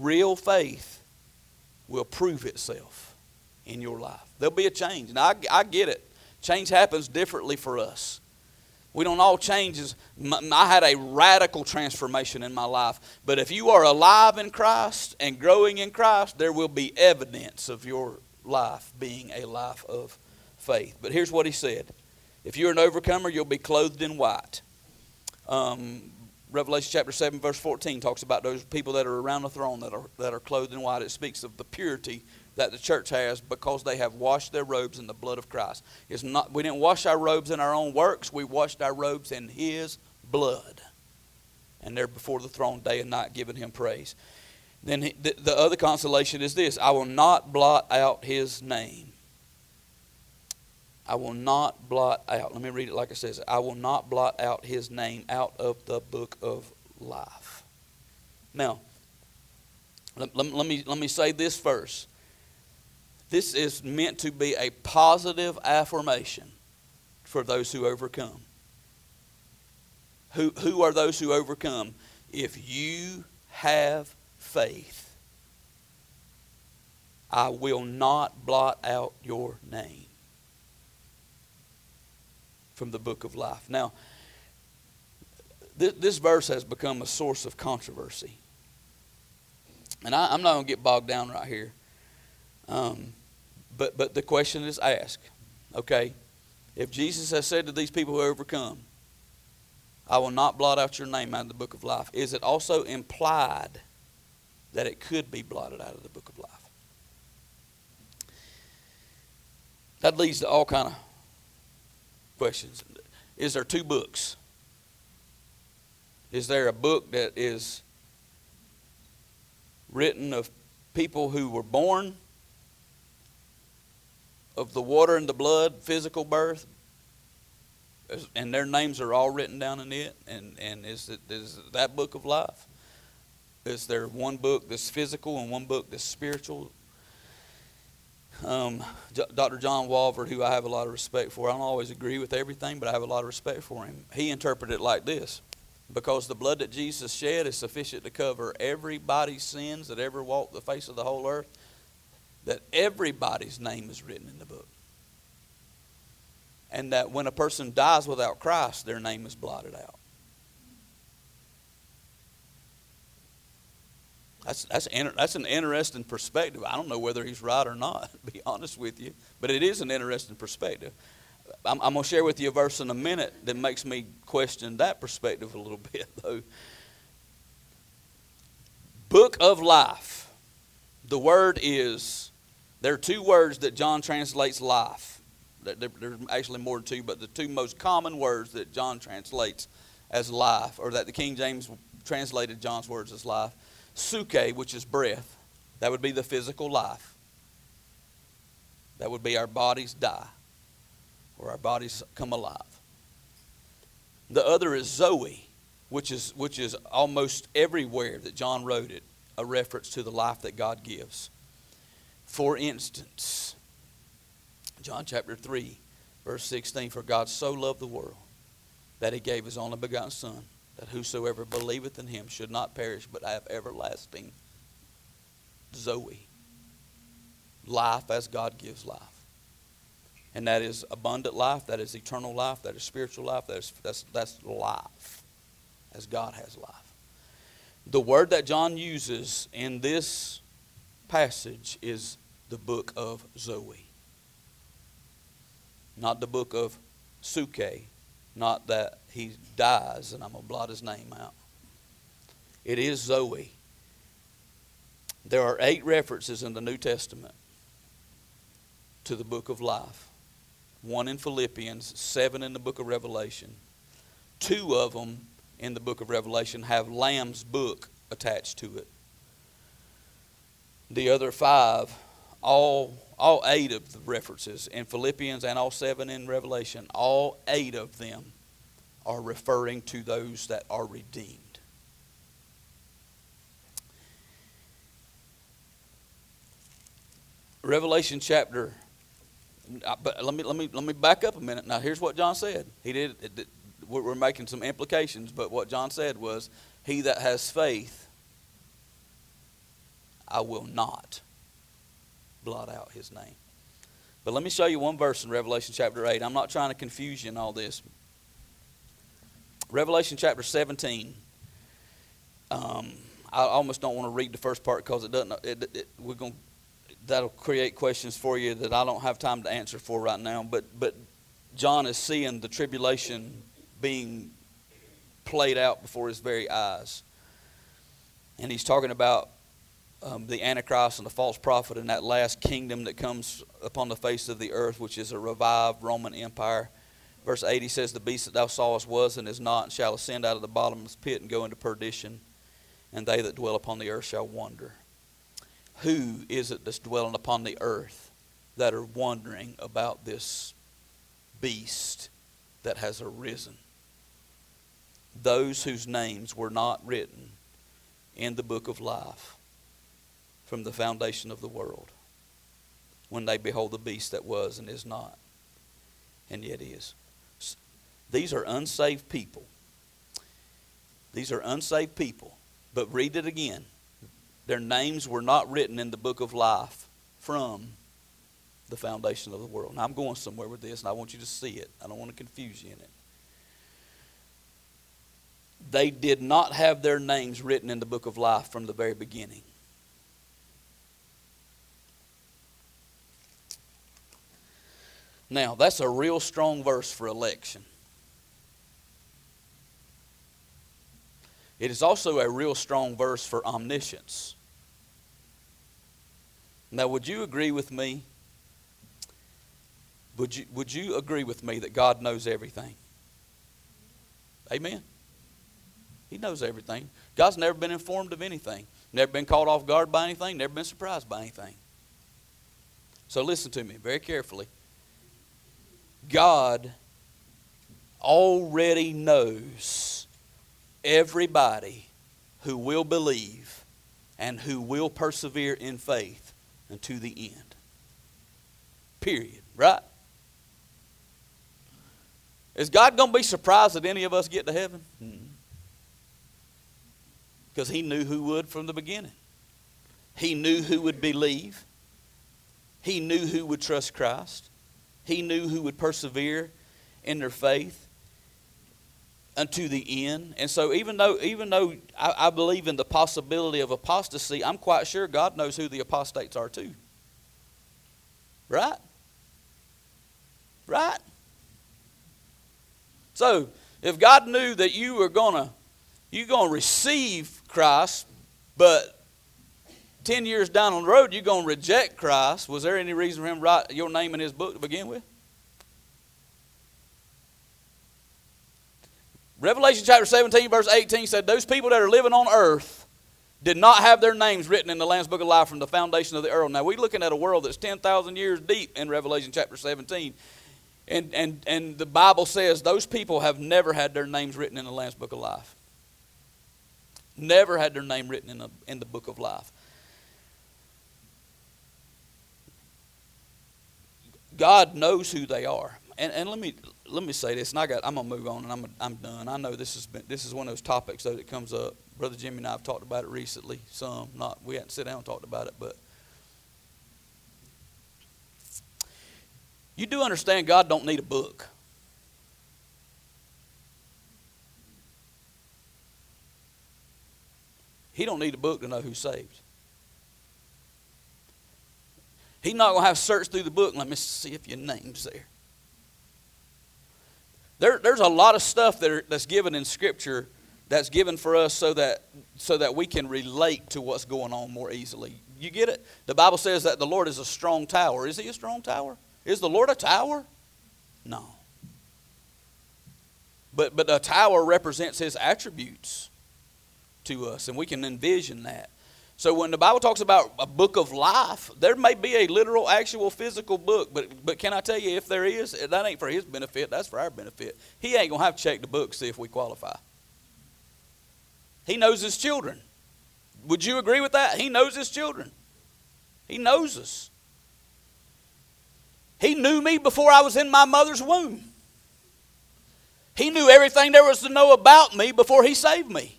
Real faith will prove itself in your life. There'll be a change. Now, I, I get it. Change happens differently for us. We don't all change. I had a radical transformation in my life. But if you are alive in Christ and growing in Christ, there will be evidence of your life being a life of faith. But here's what he said If you're an overcomer, you'll be clothed in white. Um, Revelation chapter 7, verse 14 talks about those people that are around the throne that are, that are clothed in white. It speaks of the purity that the church has because they have washed their robes in the blood of Christ. It's not, we didn't wash our robes in our own works, we washed our robes in His blood. And they're before the throne day and night giving Him praise. Then he, the, the other consolation is this I will not blot out His name I will not blot out. Let me read it like it says. I will not blot out his name out of the book of life. Now, let, let, let, me, let me say this first. This is meant to be a positive affirmation for those who overcome. Who, who are those who overcome? If you have faith, I will not blot out your name from the book of life. Now, this, this verse has become a source of controversy. And I, am not going to get bogged down right here. Um, but, but the question is asked okay, If Jesus has said to these people who overcome, I will not blot out your name out of the book of life, is it also implied that it could be blotted out of the book of life? That leads to all kind of questions. Is there two books? Is there a book that is written of people who were born of the water and the blood, physical birth, and their names are all written down in it? And, and is, it, is that book of life? Is there one book that's physical and one book that's spiritual? Um, Dr. John Walvoord, who I have a lot of respect for, I don't always agree with everything, but I have a lot of respect for him. He interpreted it like this because the blood that Jesus shed is sufficient to cover everybody's sins that ever walked the face of the whole earth, that everybody's name is written in the book. And that when a person dies without Christ, their name is blotted out. That's, that's, that's an interesting perspective. I don't know whether he's right or not, to be honest with you, but it is an interesting perspective. I'm, I'm going to share with you a verse in a minute that makes me question that perspective a little bit, though. Book of life. The word is, there are two words that John translates life. There's actually more than two, but the two most common words that John translates as life, or that the King James translated John's words as life, Psuche, which is breath. That would be the physical life. That would be our bodies die or our bodies come alive. The other is Zoe, which is, which is almost everywhere that John wrote it, a reference to the life that God gives. For instance, John chapter 3, verse 16 For God so loved the world that he gave his only begotten Son that whosoever believeth in him should not perish but have everlasting Zoe. Life as God gives life. And that is abundant life, that is eternal life, that is spiritual life, that is, that's, that's life as God has life. The word that John uses in this passage is the book of Zoe. Not the book of Psuche, not that he dies and I'm going to blot his name out. It is Zoe. There are eight references in the New Testament to the book of life one in Philippians, seven in the book of Revelation. Two of them in the book of Revelation have Lamb's book attached to it. The other five, all, all eight of the references in Philippians and all seven in Revelation, all eight of them are referring to those that are redeemed. Revelation chapter uh, but let me let me let me back up a minute. Now here's what John said. He did. We're making some implications, but what John said was, "He that has faith, I will not blot out his name." But let me show you one verse in Revelation chapter eight. I'm not trying to confuse you in all this, Revelation chapter 17. Um, I almost don't want to read the first part because it doesn't. It, it, we're going that'll create questions for you that I don't have time to answer for right now. But but John is seeing the tribulation being played out before his very eyes, and he's talking about um, the Antichrist and the false prophet and that last kingdom that comes upon the face of the earth, which is a revived Roman Empire. Verse 80 says, The beast that thou sawest was and is not, and shall ascend out of the bottomless pit and go into perdition, and they that dwell upon the earth shall wander. Who is it that's dwelling upon the earth that are wondering about this beast that has arisen? Those whose names were not written in the book of life from the foundation of the world when they behold the beast that was and is not and yet is. These are unsaved people. These are unsaved people. But read it again. Their names were not written in the book of life from the foundation of the world. Now, I'm going somewhere with this, and I want you to see it. I don't want to confuse you in it. They did not have their names written in the book of life from the very beginning. Now, that's a real strong verse for election. It is also a real strong verse for omniscience. Now, would you agree with me? Would you, would you agree with me that God knows everything? Amen. He knows everything. God's never been informed of anything, never been caught off guard by anything, never been surprised by anything. So listen to me very carefully. God already knows everybody who will believe and who will persevere in faith unto the end. Period. Right? Is God going to be surprised that any of us get to heaven? Because He knew who would from the beginning. He knew who would believe. He knew who would trust Christ. He knew who would persevere in their faith unto the end. And so even though even though I, I, believe in the possibility of apostasy, I'm quite sure God knows who the apostates are too. Right? Right? So if God knew that you were gonna you're gonna receive Christ, but 10 years down on the road you're going to reject Christ, was there any reason for him to write your name in his book to begin with? Revelation chapter 17, verse 18 said, Those people that are living on earth did not have their names written in the Lamb's Book of Life from the foundation of the earth. Now, we're looking at a world that's 10,000 years deep in Revelation chapter 17. And, and, and the Bible says those people have never had their names written in the Lamb's Book of Life. Never had their name written in the, in the Book of Life. God knows who they are. And, and let me let me say this, and I got I'm gonna move on, and I'm I'm done. I know this has been this is one of those topics though that comes up. Brother Jimmy and I have talked about it recently. Some not we hadn't sit down and talked about it, but you do understand God don't need a book. He don't need a book to know who's saved. He's not going to have to search through the book. Let me see if your name's there. there there's a lot of stuff that are, that's given in Scripture that's given for us so that so that we can relate to what's going on more easily. You get it? The Bible says that the Lord is a strong tower. Is he a strong tower? Is the Lord a tower? No. But but a tower represents his attributes to us, and we can envision that. So when the Bible talks about a book of life, there may be a literal, actual, physical book, but but can I tell you, if there is, that ain't for his benefit. That's for our benefit. He ain't gonna have to check the book see if we qualify. He knows his children. Would you agree with that? He knows his children. He knows us. He knew me before I was in my mother's womb. He knew everything there was to know about me before he saved me.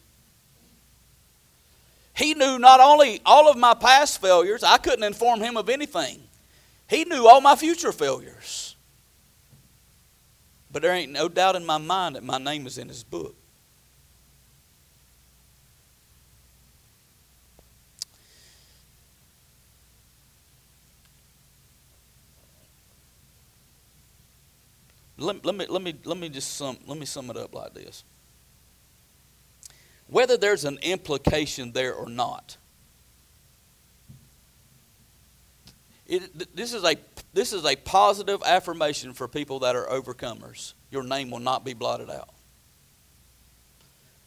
He knew not only all of my past failures, I couldn't inform him of anything. He knew all my future failures. But there ain't no doubt in my mind that my name is in his book. Let, let, me, let, me, let me just sum, let me sum it up like this whether there's an implication there or not. It, this, is a, this is a positive affirmation for people that are overcomers. Your name will not be blotted out.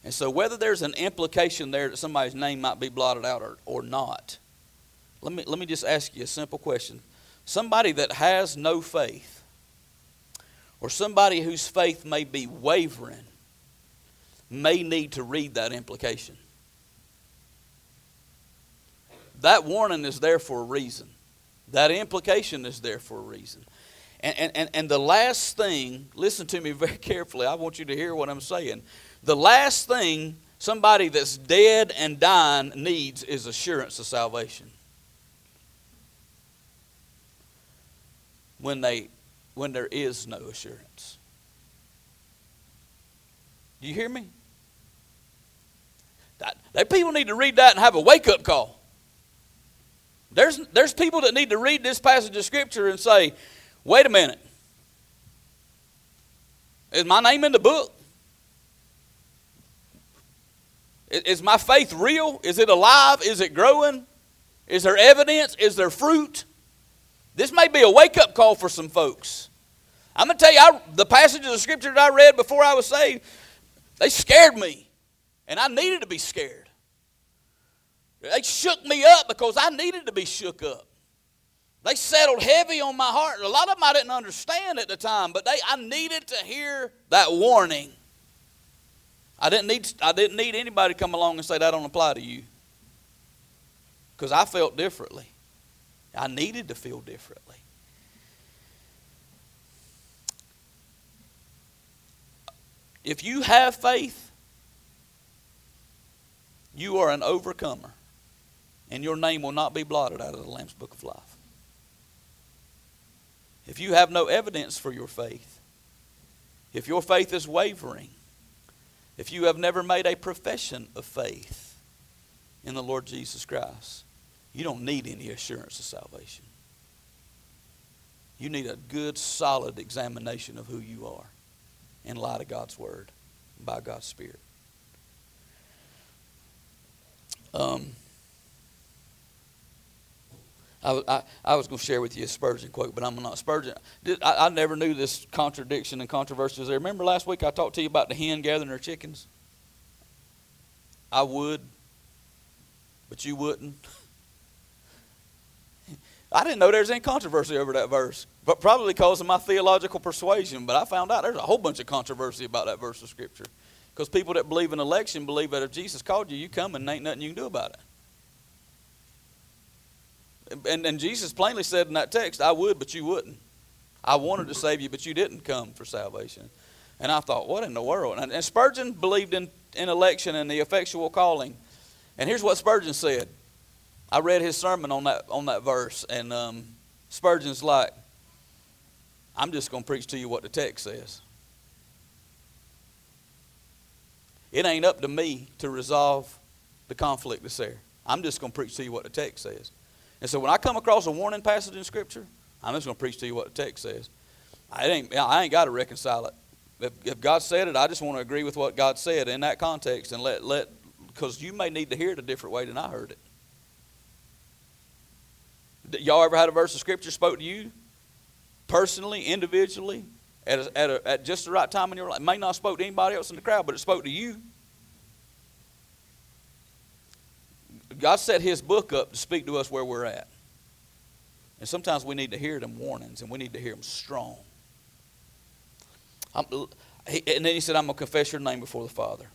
And so, whether there's an implication there that somebody's name might be blotted out or, or not, let me, let me just ask you a simple question. Somebody that has no faith, or somebody whose faith may be wavering, may need to read that implication. That warning is there for a reason. That implication is there for a reason. And, and, and the last thing, listen to me very carefully. I want you to hear what I'm saying. The last thing somebody that's dead and dying needs is assurance of salvation. When, they, when there is no assurance. Do you hear me? That, people need to read that and have a wake up call. There's, there's people that need to read this passage of Scripture and say, wait a minute, Is my name in the book? Is my faith real? Is it alive? Is it growing? Is there evidence? Is there fruit? This may be a wake up call for some folks. I'm going to tell you, I, the passages of Scripture that I read before I was saved, they scared me. And I needed to be scared. They shook me up because I needed to be shook up. They settled heavy on my heart. A lot of them I didn't understand at the time, but they, I needed to hear that warning. I didn't need, I didn't need anybody to come along and say that don't apply to you. Because I felt differently. I needed to feel differently. If you have faith, you are an overcomer, and your name will not be blotted out of the Lamb's Book of Life. If you have no evidence for your faith, if your faith is wavering, if you have never made a profession of faith in the Lord Jesus Christ, you don't need any assurance of salvation. You need a good, solid examination of who you are in light of God's Word by God's Spirit. Um, I, I, I, was going to share with you a Spurgeon quote, but I'm not Spurgeon. I, I never knew this contradiction and controversy was there. Remember last week I talked to you about the hen gathering her chickens? I would, but you wouldn't. I didn't know there was any controversy over that verse, but probably because of my theological persuasion. But I found out there's a whole bunch of controversy about that verse of Scripture. Because people that believe in election believe that if Jesus called you, you come and ain't nothing you can do about it. And, and Jesus plainly said in that text, I would, but you wouldn't. I wanted to save you, but you didn't come for salvation. And I thought, what in the world? And, Spurgeon believed in, in election and the effectual calling. And here's what Spurgeon said. I read his sermon on that, on that verse, and um, Spurgeon's like, I'm just going to preach to you what the text says. It ain't up to me to resolve the conflict that's there. I'm just going to preach to you what the text says. And so when I come across a warning passage in Scripture, I'm just going to preach to you what the text says. I ain't, I ain't got to reconcile it. If, if God said it, I just want to agree with what God said in that context and let, let because you may need to hear it a different way than I heard it. Y'all ever had a verse of Scripture spoke to you personally, individually, at, a, at, a, at just the right time in your life? It may not have spoke to anybody else in the crowd, but it spoke to you. God set His book up to speak to us where we're at. And sometimes we need to hear them warnings, and we need to hear them strong. I'm, he, and then he said, I'm going to confess your name before the Father.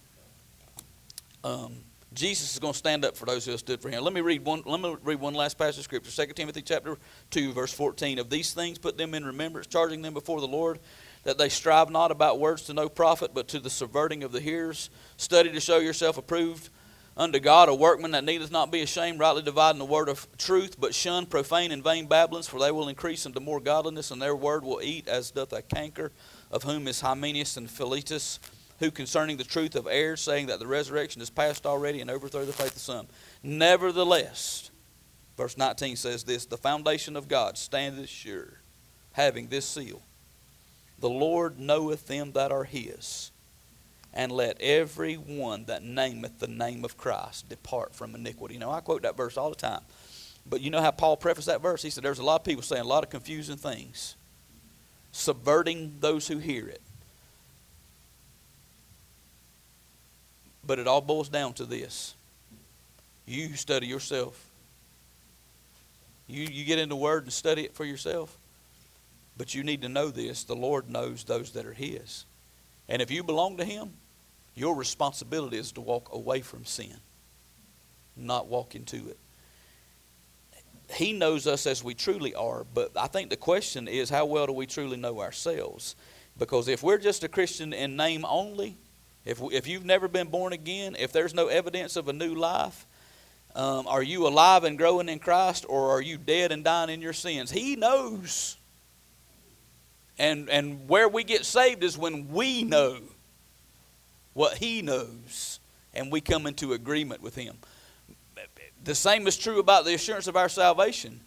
Um, Jesus is going to stand up for those who have stood for him. Let me read one, let me read one last passage of Scripture. 2 Timothy chapter 2, verse 14. Of these things put them in remembrance, charging them before the Lord, that they strive not about words to no profit, but to the subverting of the hearers. Study to show yourself approved unto God, a workman that needeth not be ashamed, rightly dividing the word of truth, but shun profane and vain babblings, for they will increase into more godliness, and their word will eat as doth a canker, of whom is Hymenaeus and Philetus, who concerning the truth of errors, saying that the resurrection is past already, and overthrow the faith of some. Nevertheless, verse 19 says this The foundation of God standeth sure, having this seal The Lord knoweth them that are his and let every one that nameth the name of Christ depart from iniquity. You know, I quote that verse all the time. But you know how Paul prefaced that verse? He said there's a lot of people saying a lot of confusing things, subverting those who hear it. But it all boils down to this. You study yourself. You, you get in the Word and study it for yourself. But you need to know this the Lord knows those that are His. And if you belong to Him, your responsibility is to walk away from sin, not walk into it. He knows us as we truly are, but I think the question is how well do we truly know ourselves? Because if we're just a Christian in name only, if, if you've never been born again, if there's no evidence of a new life, um, are you alive and growing in Christ or are you dead and dying in your sins? He knows. And, and where we get saved is when we know what He knows, and we come into agreement with Him. The same is true about the assurance of our salvation.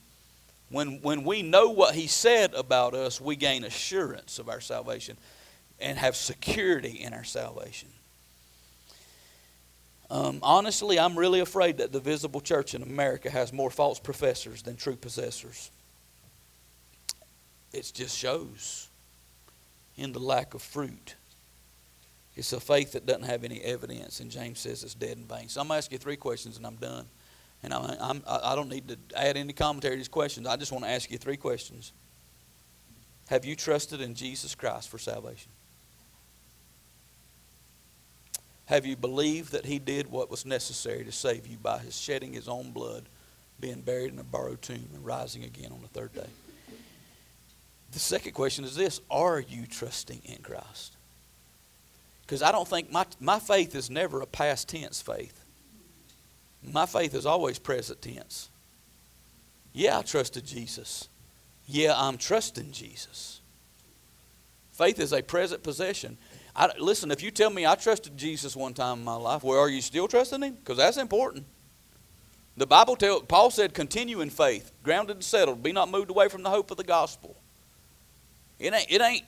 When, when we know what He said about us, we gain assurance of our salvation. and have security in our salvation. Um, honestly, I'm really afraid that the visible church in America has more false professors than true possessors. It just shows in the lack of fruit. It's a faith that doesn't have any evidence, and James says it's dead in vain. So I'm going to ask you three questions, and I'm done. And I'm, I'm, I don't need to add any commentary to these questions. I just want to ask you three questions. Have you trusted in Jesus Christ for salvation? Have you believed that He did what was necessary to save you by His shedding His own blood, being buried in a borrowed tomb, and rising again on the third day? The second question is this Are you trusting in Christ? Because I don't think my, my faith is never a past tense faith. My faith is always present tense. Yeah, I trusted Jesus. Yeah, I'm trusting Jesus. Faith is a present possession. I, listen, if you tell me I trusted Jesus one time in my life, well, are you still trusting Him? Because that's important. The Bible tells Paul said, "Continue in faith, grounded and settled, be not moved away from the hope of the gospel." It ain't. It ain't.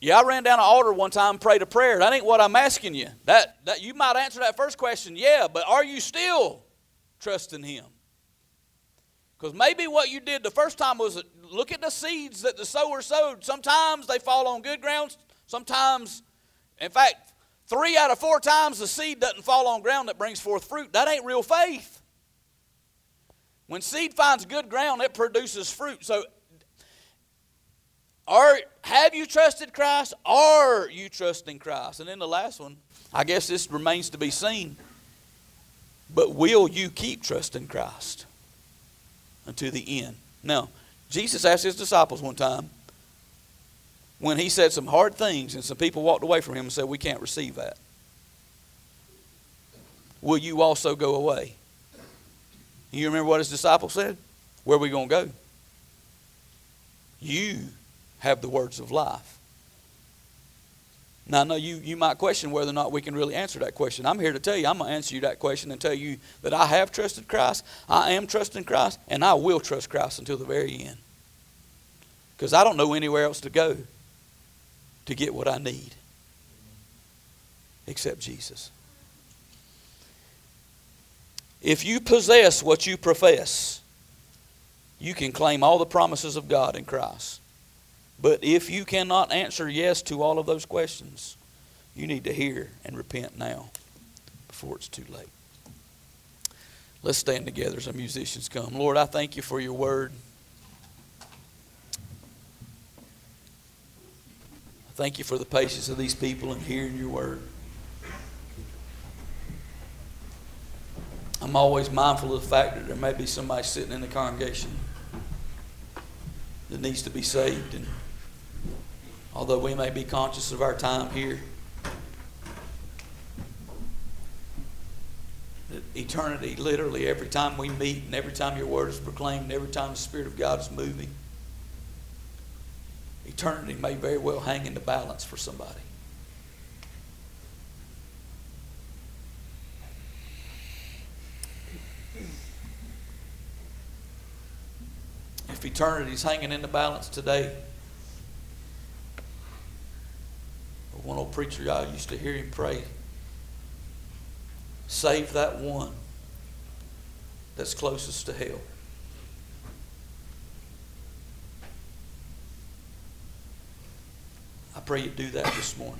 Yeah, I ran down an altar one time, and prayed a prayer. That ain't what I'm asking you. That that you might answer that first question, yeah, but are you still trusting Him? Because maybe what you did the first time was look at the seeds that the sower sowed. Sometimes they fall on good grounds. Sometimes, in fact, three out of four times the seed doesn't fall on ground that brings forth fruit. That ain't real faith. When seed finds good ground, it produces fruit. So, are, have you trusted Christ? Are you trusting Christ? And then the last one, I guess this remains to be seen. But will you keep trusting Christ until the end? Now, Jesus asked his disciples one time, when he said some hard things and some people walked away from him and said, We can't receive that. Will you also go away? You remember what his disciples said? Where are we going to go? You have the words of life. Now, I know you, you might question whether or not we can really answer that question. I'm here to tell you, I'm going to answer you that question and tell you that I have trusted Christ, I am trusting Christ, and I will trust Christ until the very end. Because I don't know anywhere else to go to get what I need except Jesus. If you possess what you profess, you can claim all the promises of God in Christ. But if you cannot answer yes to all of those questions, you need to hear and repent now before it's too late. Let's stand together as musicians come. Lord, I thank you for your word. I Thank you for the patience of these people in hearing your word. I'm always mindful of the fact that there may be somebody sitting in the congregation that needs to be saved. And although we may be conscious of our time here, eternity, literally, every time we meet and every time your word is proclaimed, and every time the Spirit of God is moving, eternity may very well hang in the balance for somebody. If eternity is hanging in the balance today, one old preacher I used to hear him pray, save that one that's closest to hell. I pray you do that this morning.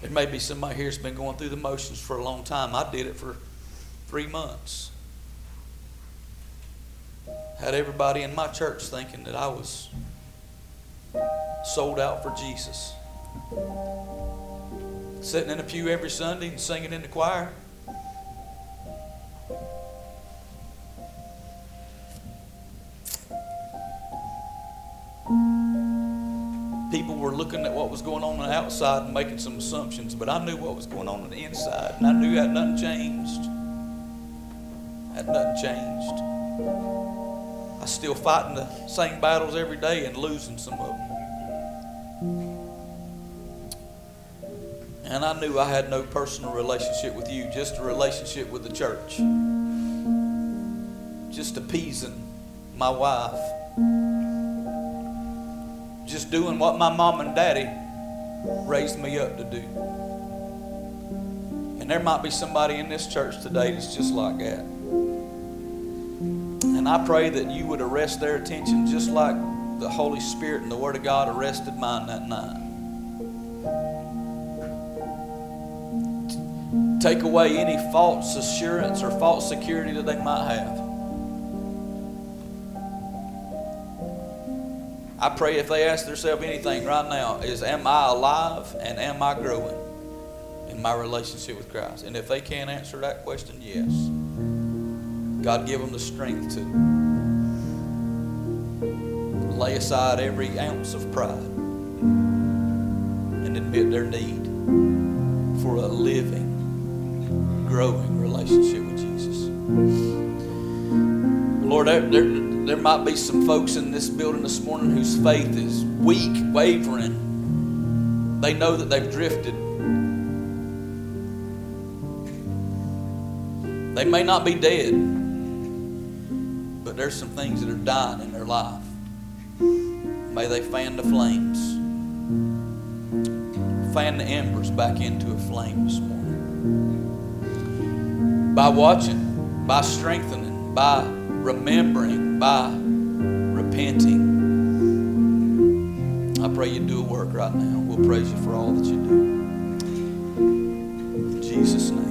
There may be somebody here that's been going through the motions for a long time. I did it for three months. Had everybody in my church thinking that I was sold out for Jesus. Sitting in a pew every Sunday and singing in the choir. people were looking at what was going on on the outside and making some assumptions, but I knew what was going on on the inside, and I knew had nothing changed. Had nothing changed. I still fighting the same battles every day and losing some of them. And I knew I had no personal relationship with you, just a relationship with the church. Just appeasing my wife just doing what my mom and daddy raised me up to do. And there might be somebody in this church today that's just like that. And I pray that you would arrest their attention just like the Holy Spirit and the Word of God arrested mine that night. Take away any false assurance or false security that they might have. I pray if they ask themselves anything right now is am I alive and am I growing in my relationship with Christ? And if they can't answer that question, yes. God give them the strength to lay aside every ounce of pride and admit their need for a living, growing relationship with Jesus. Lord, there, there there might be some folks in this building this morning whose faith is weak, wavering. They know that they've drifted. They may not be dead, but there's some things that are dying in their life. May they fan the flames, fan the embers back into a flame this morning. By watching, by strengthening, by remembering, by repenting. I pray you do a work right now. We'll praise you for all that you do. In Jesus' name.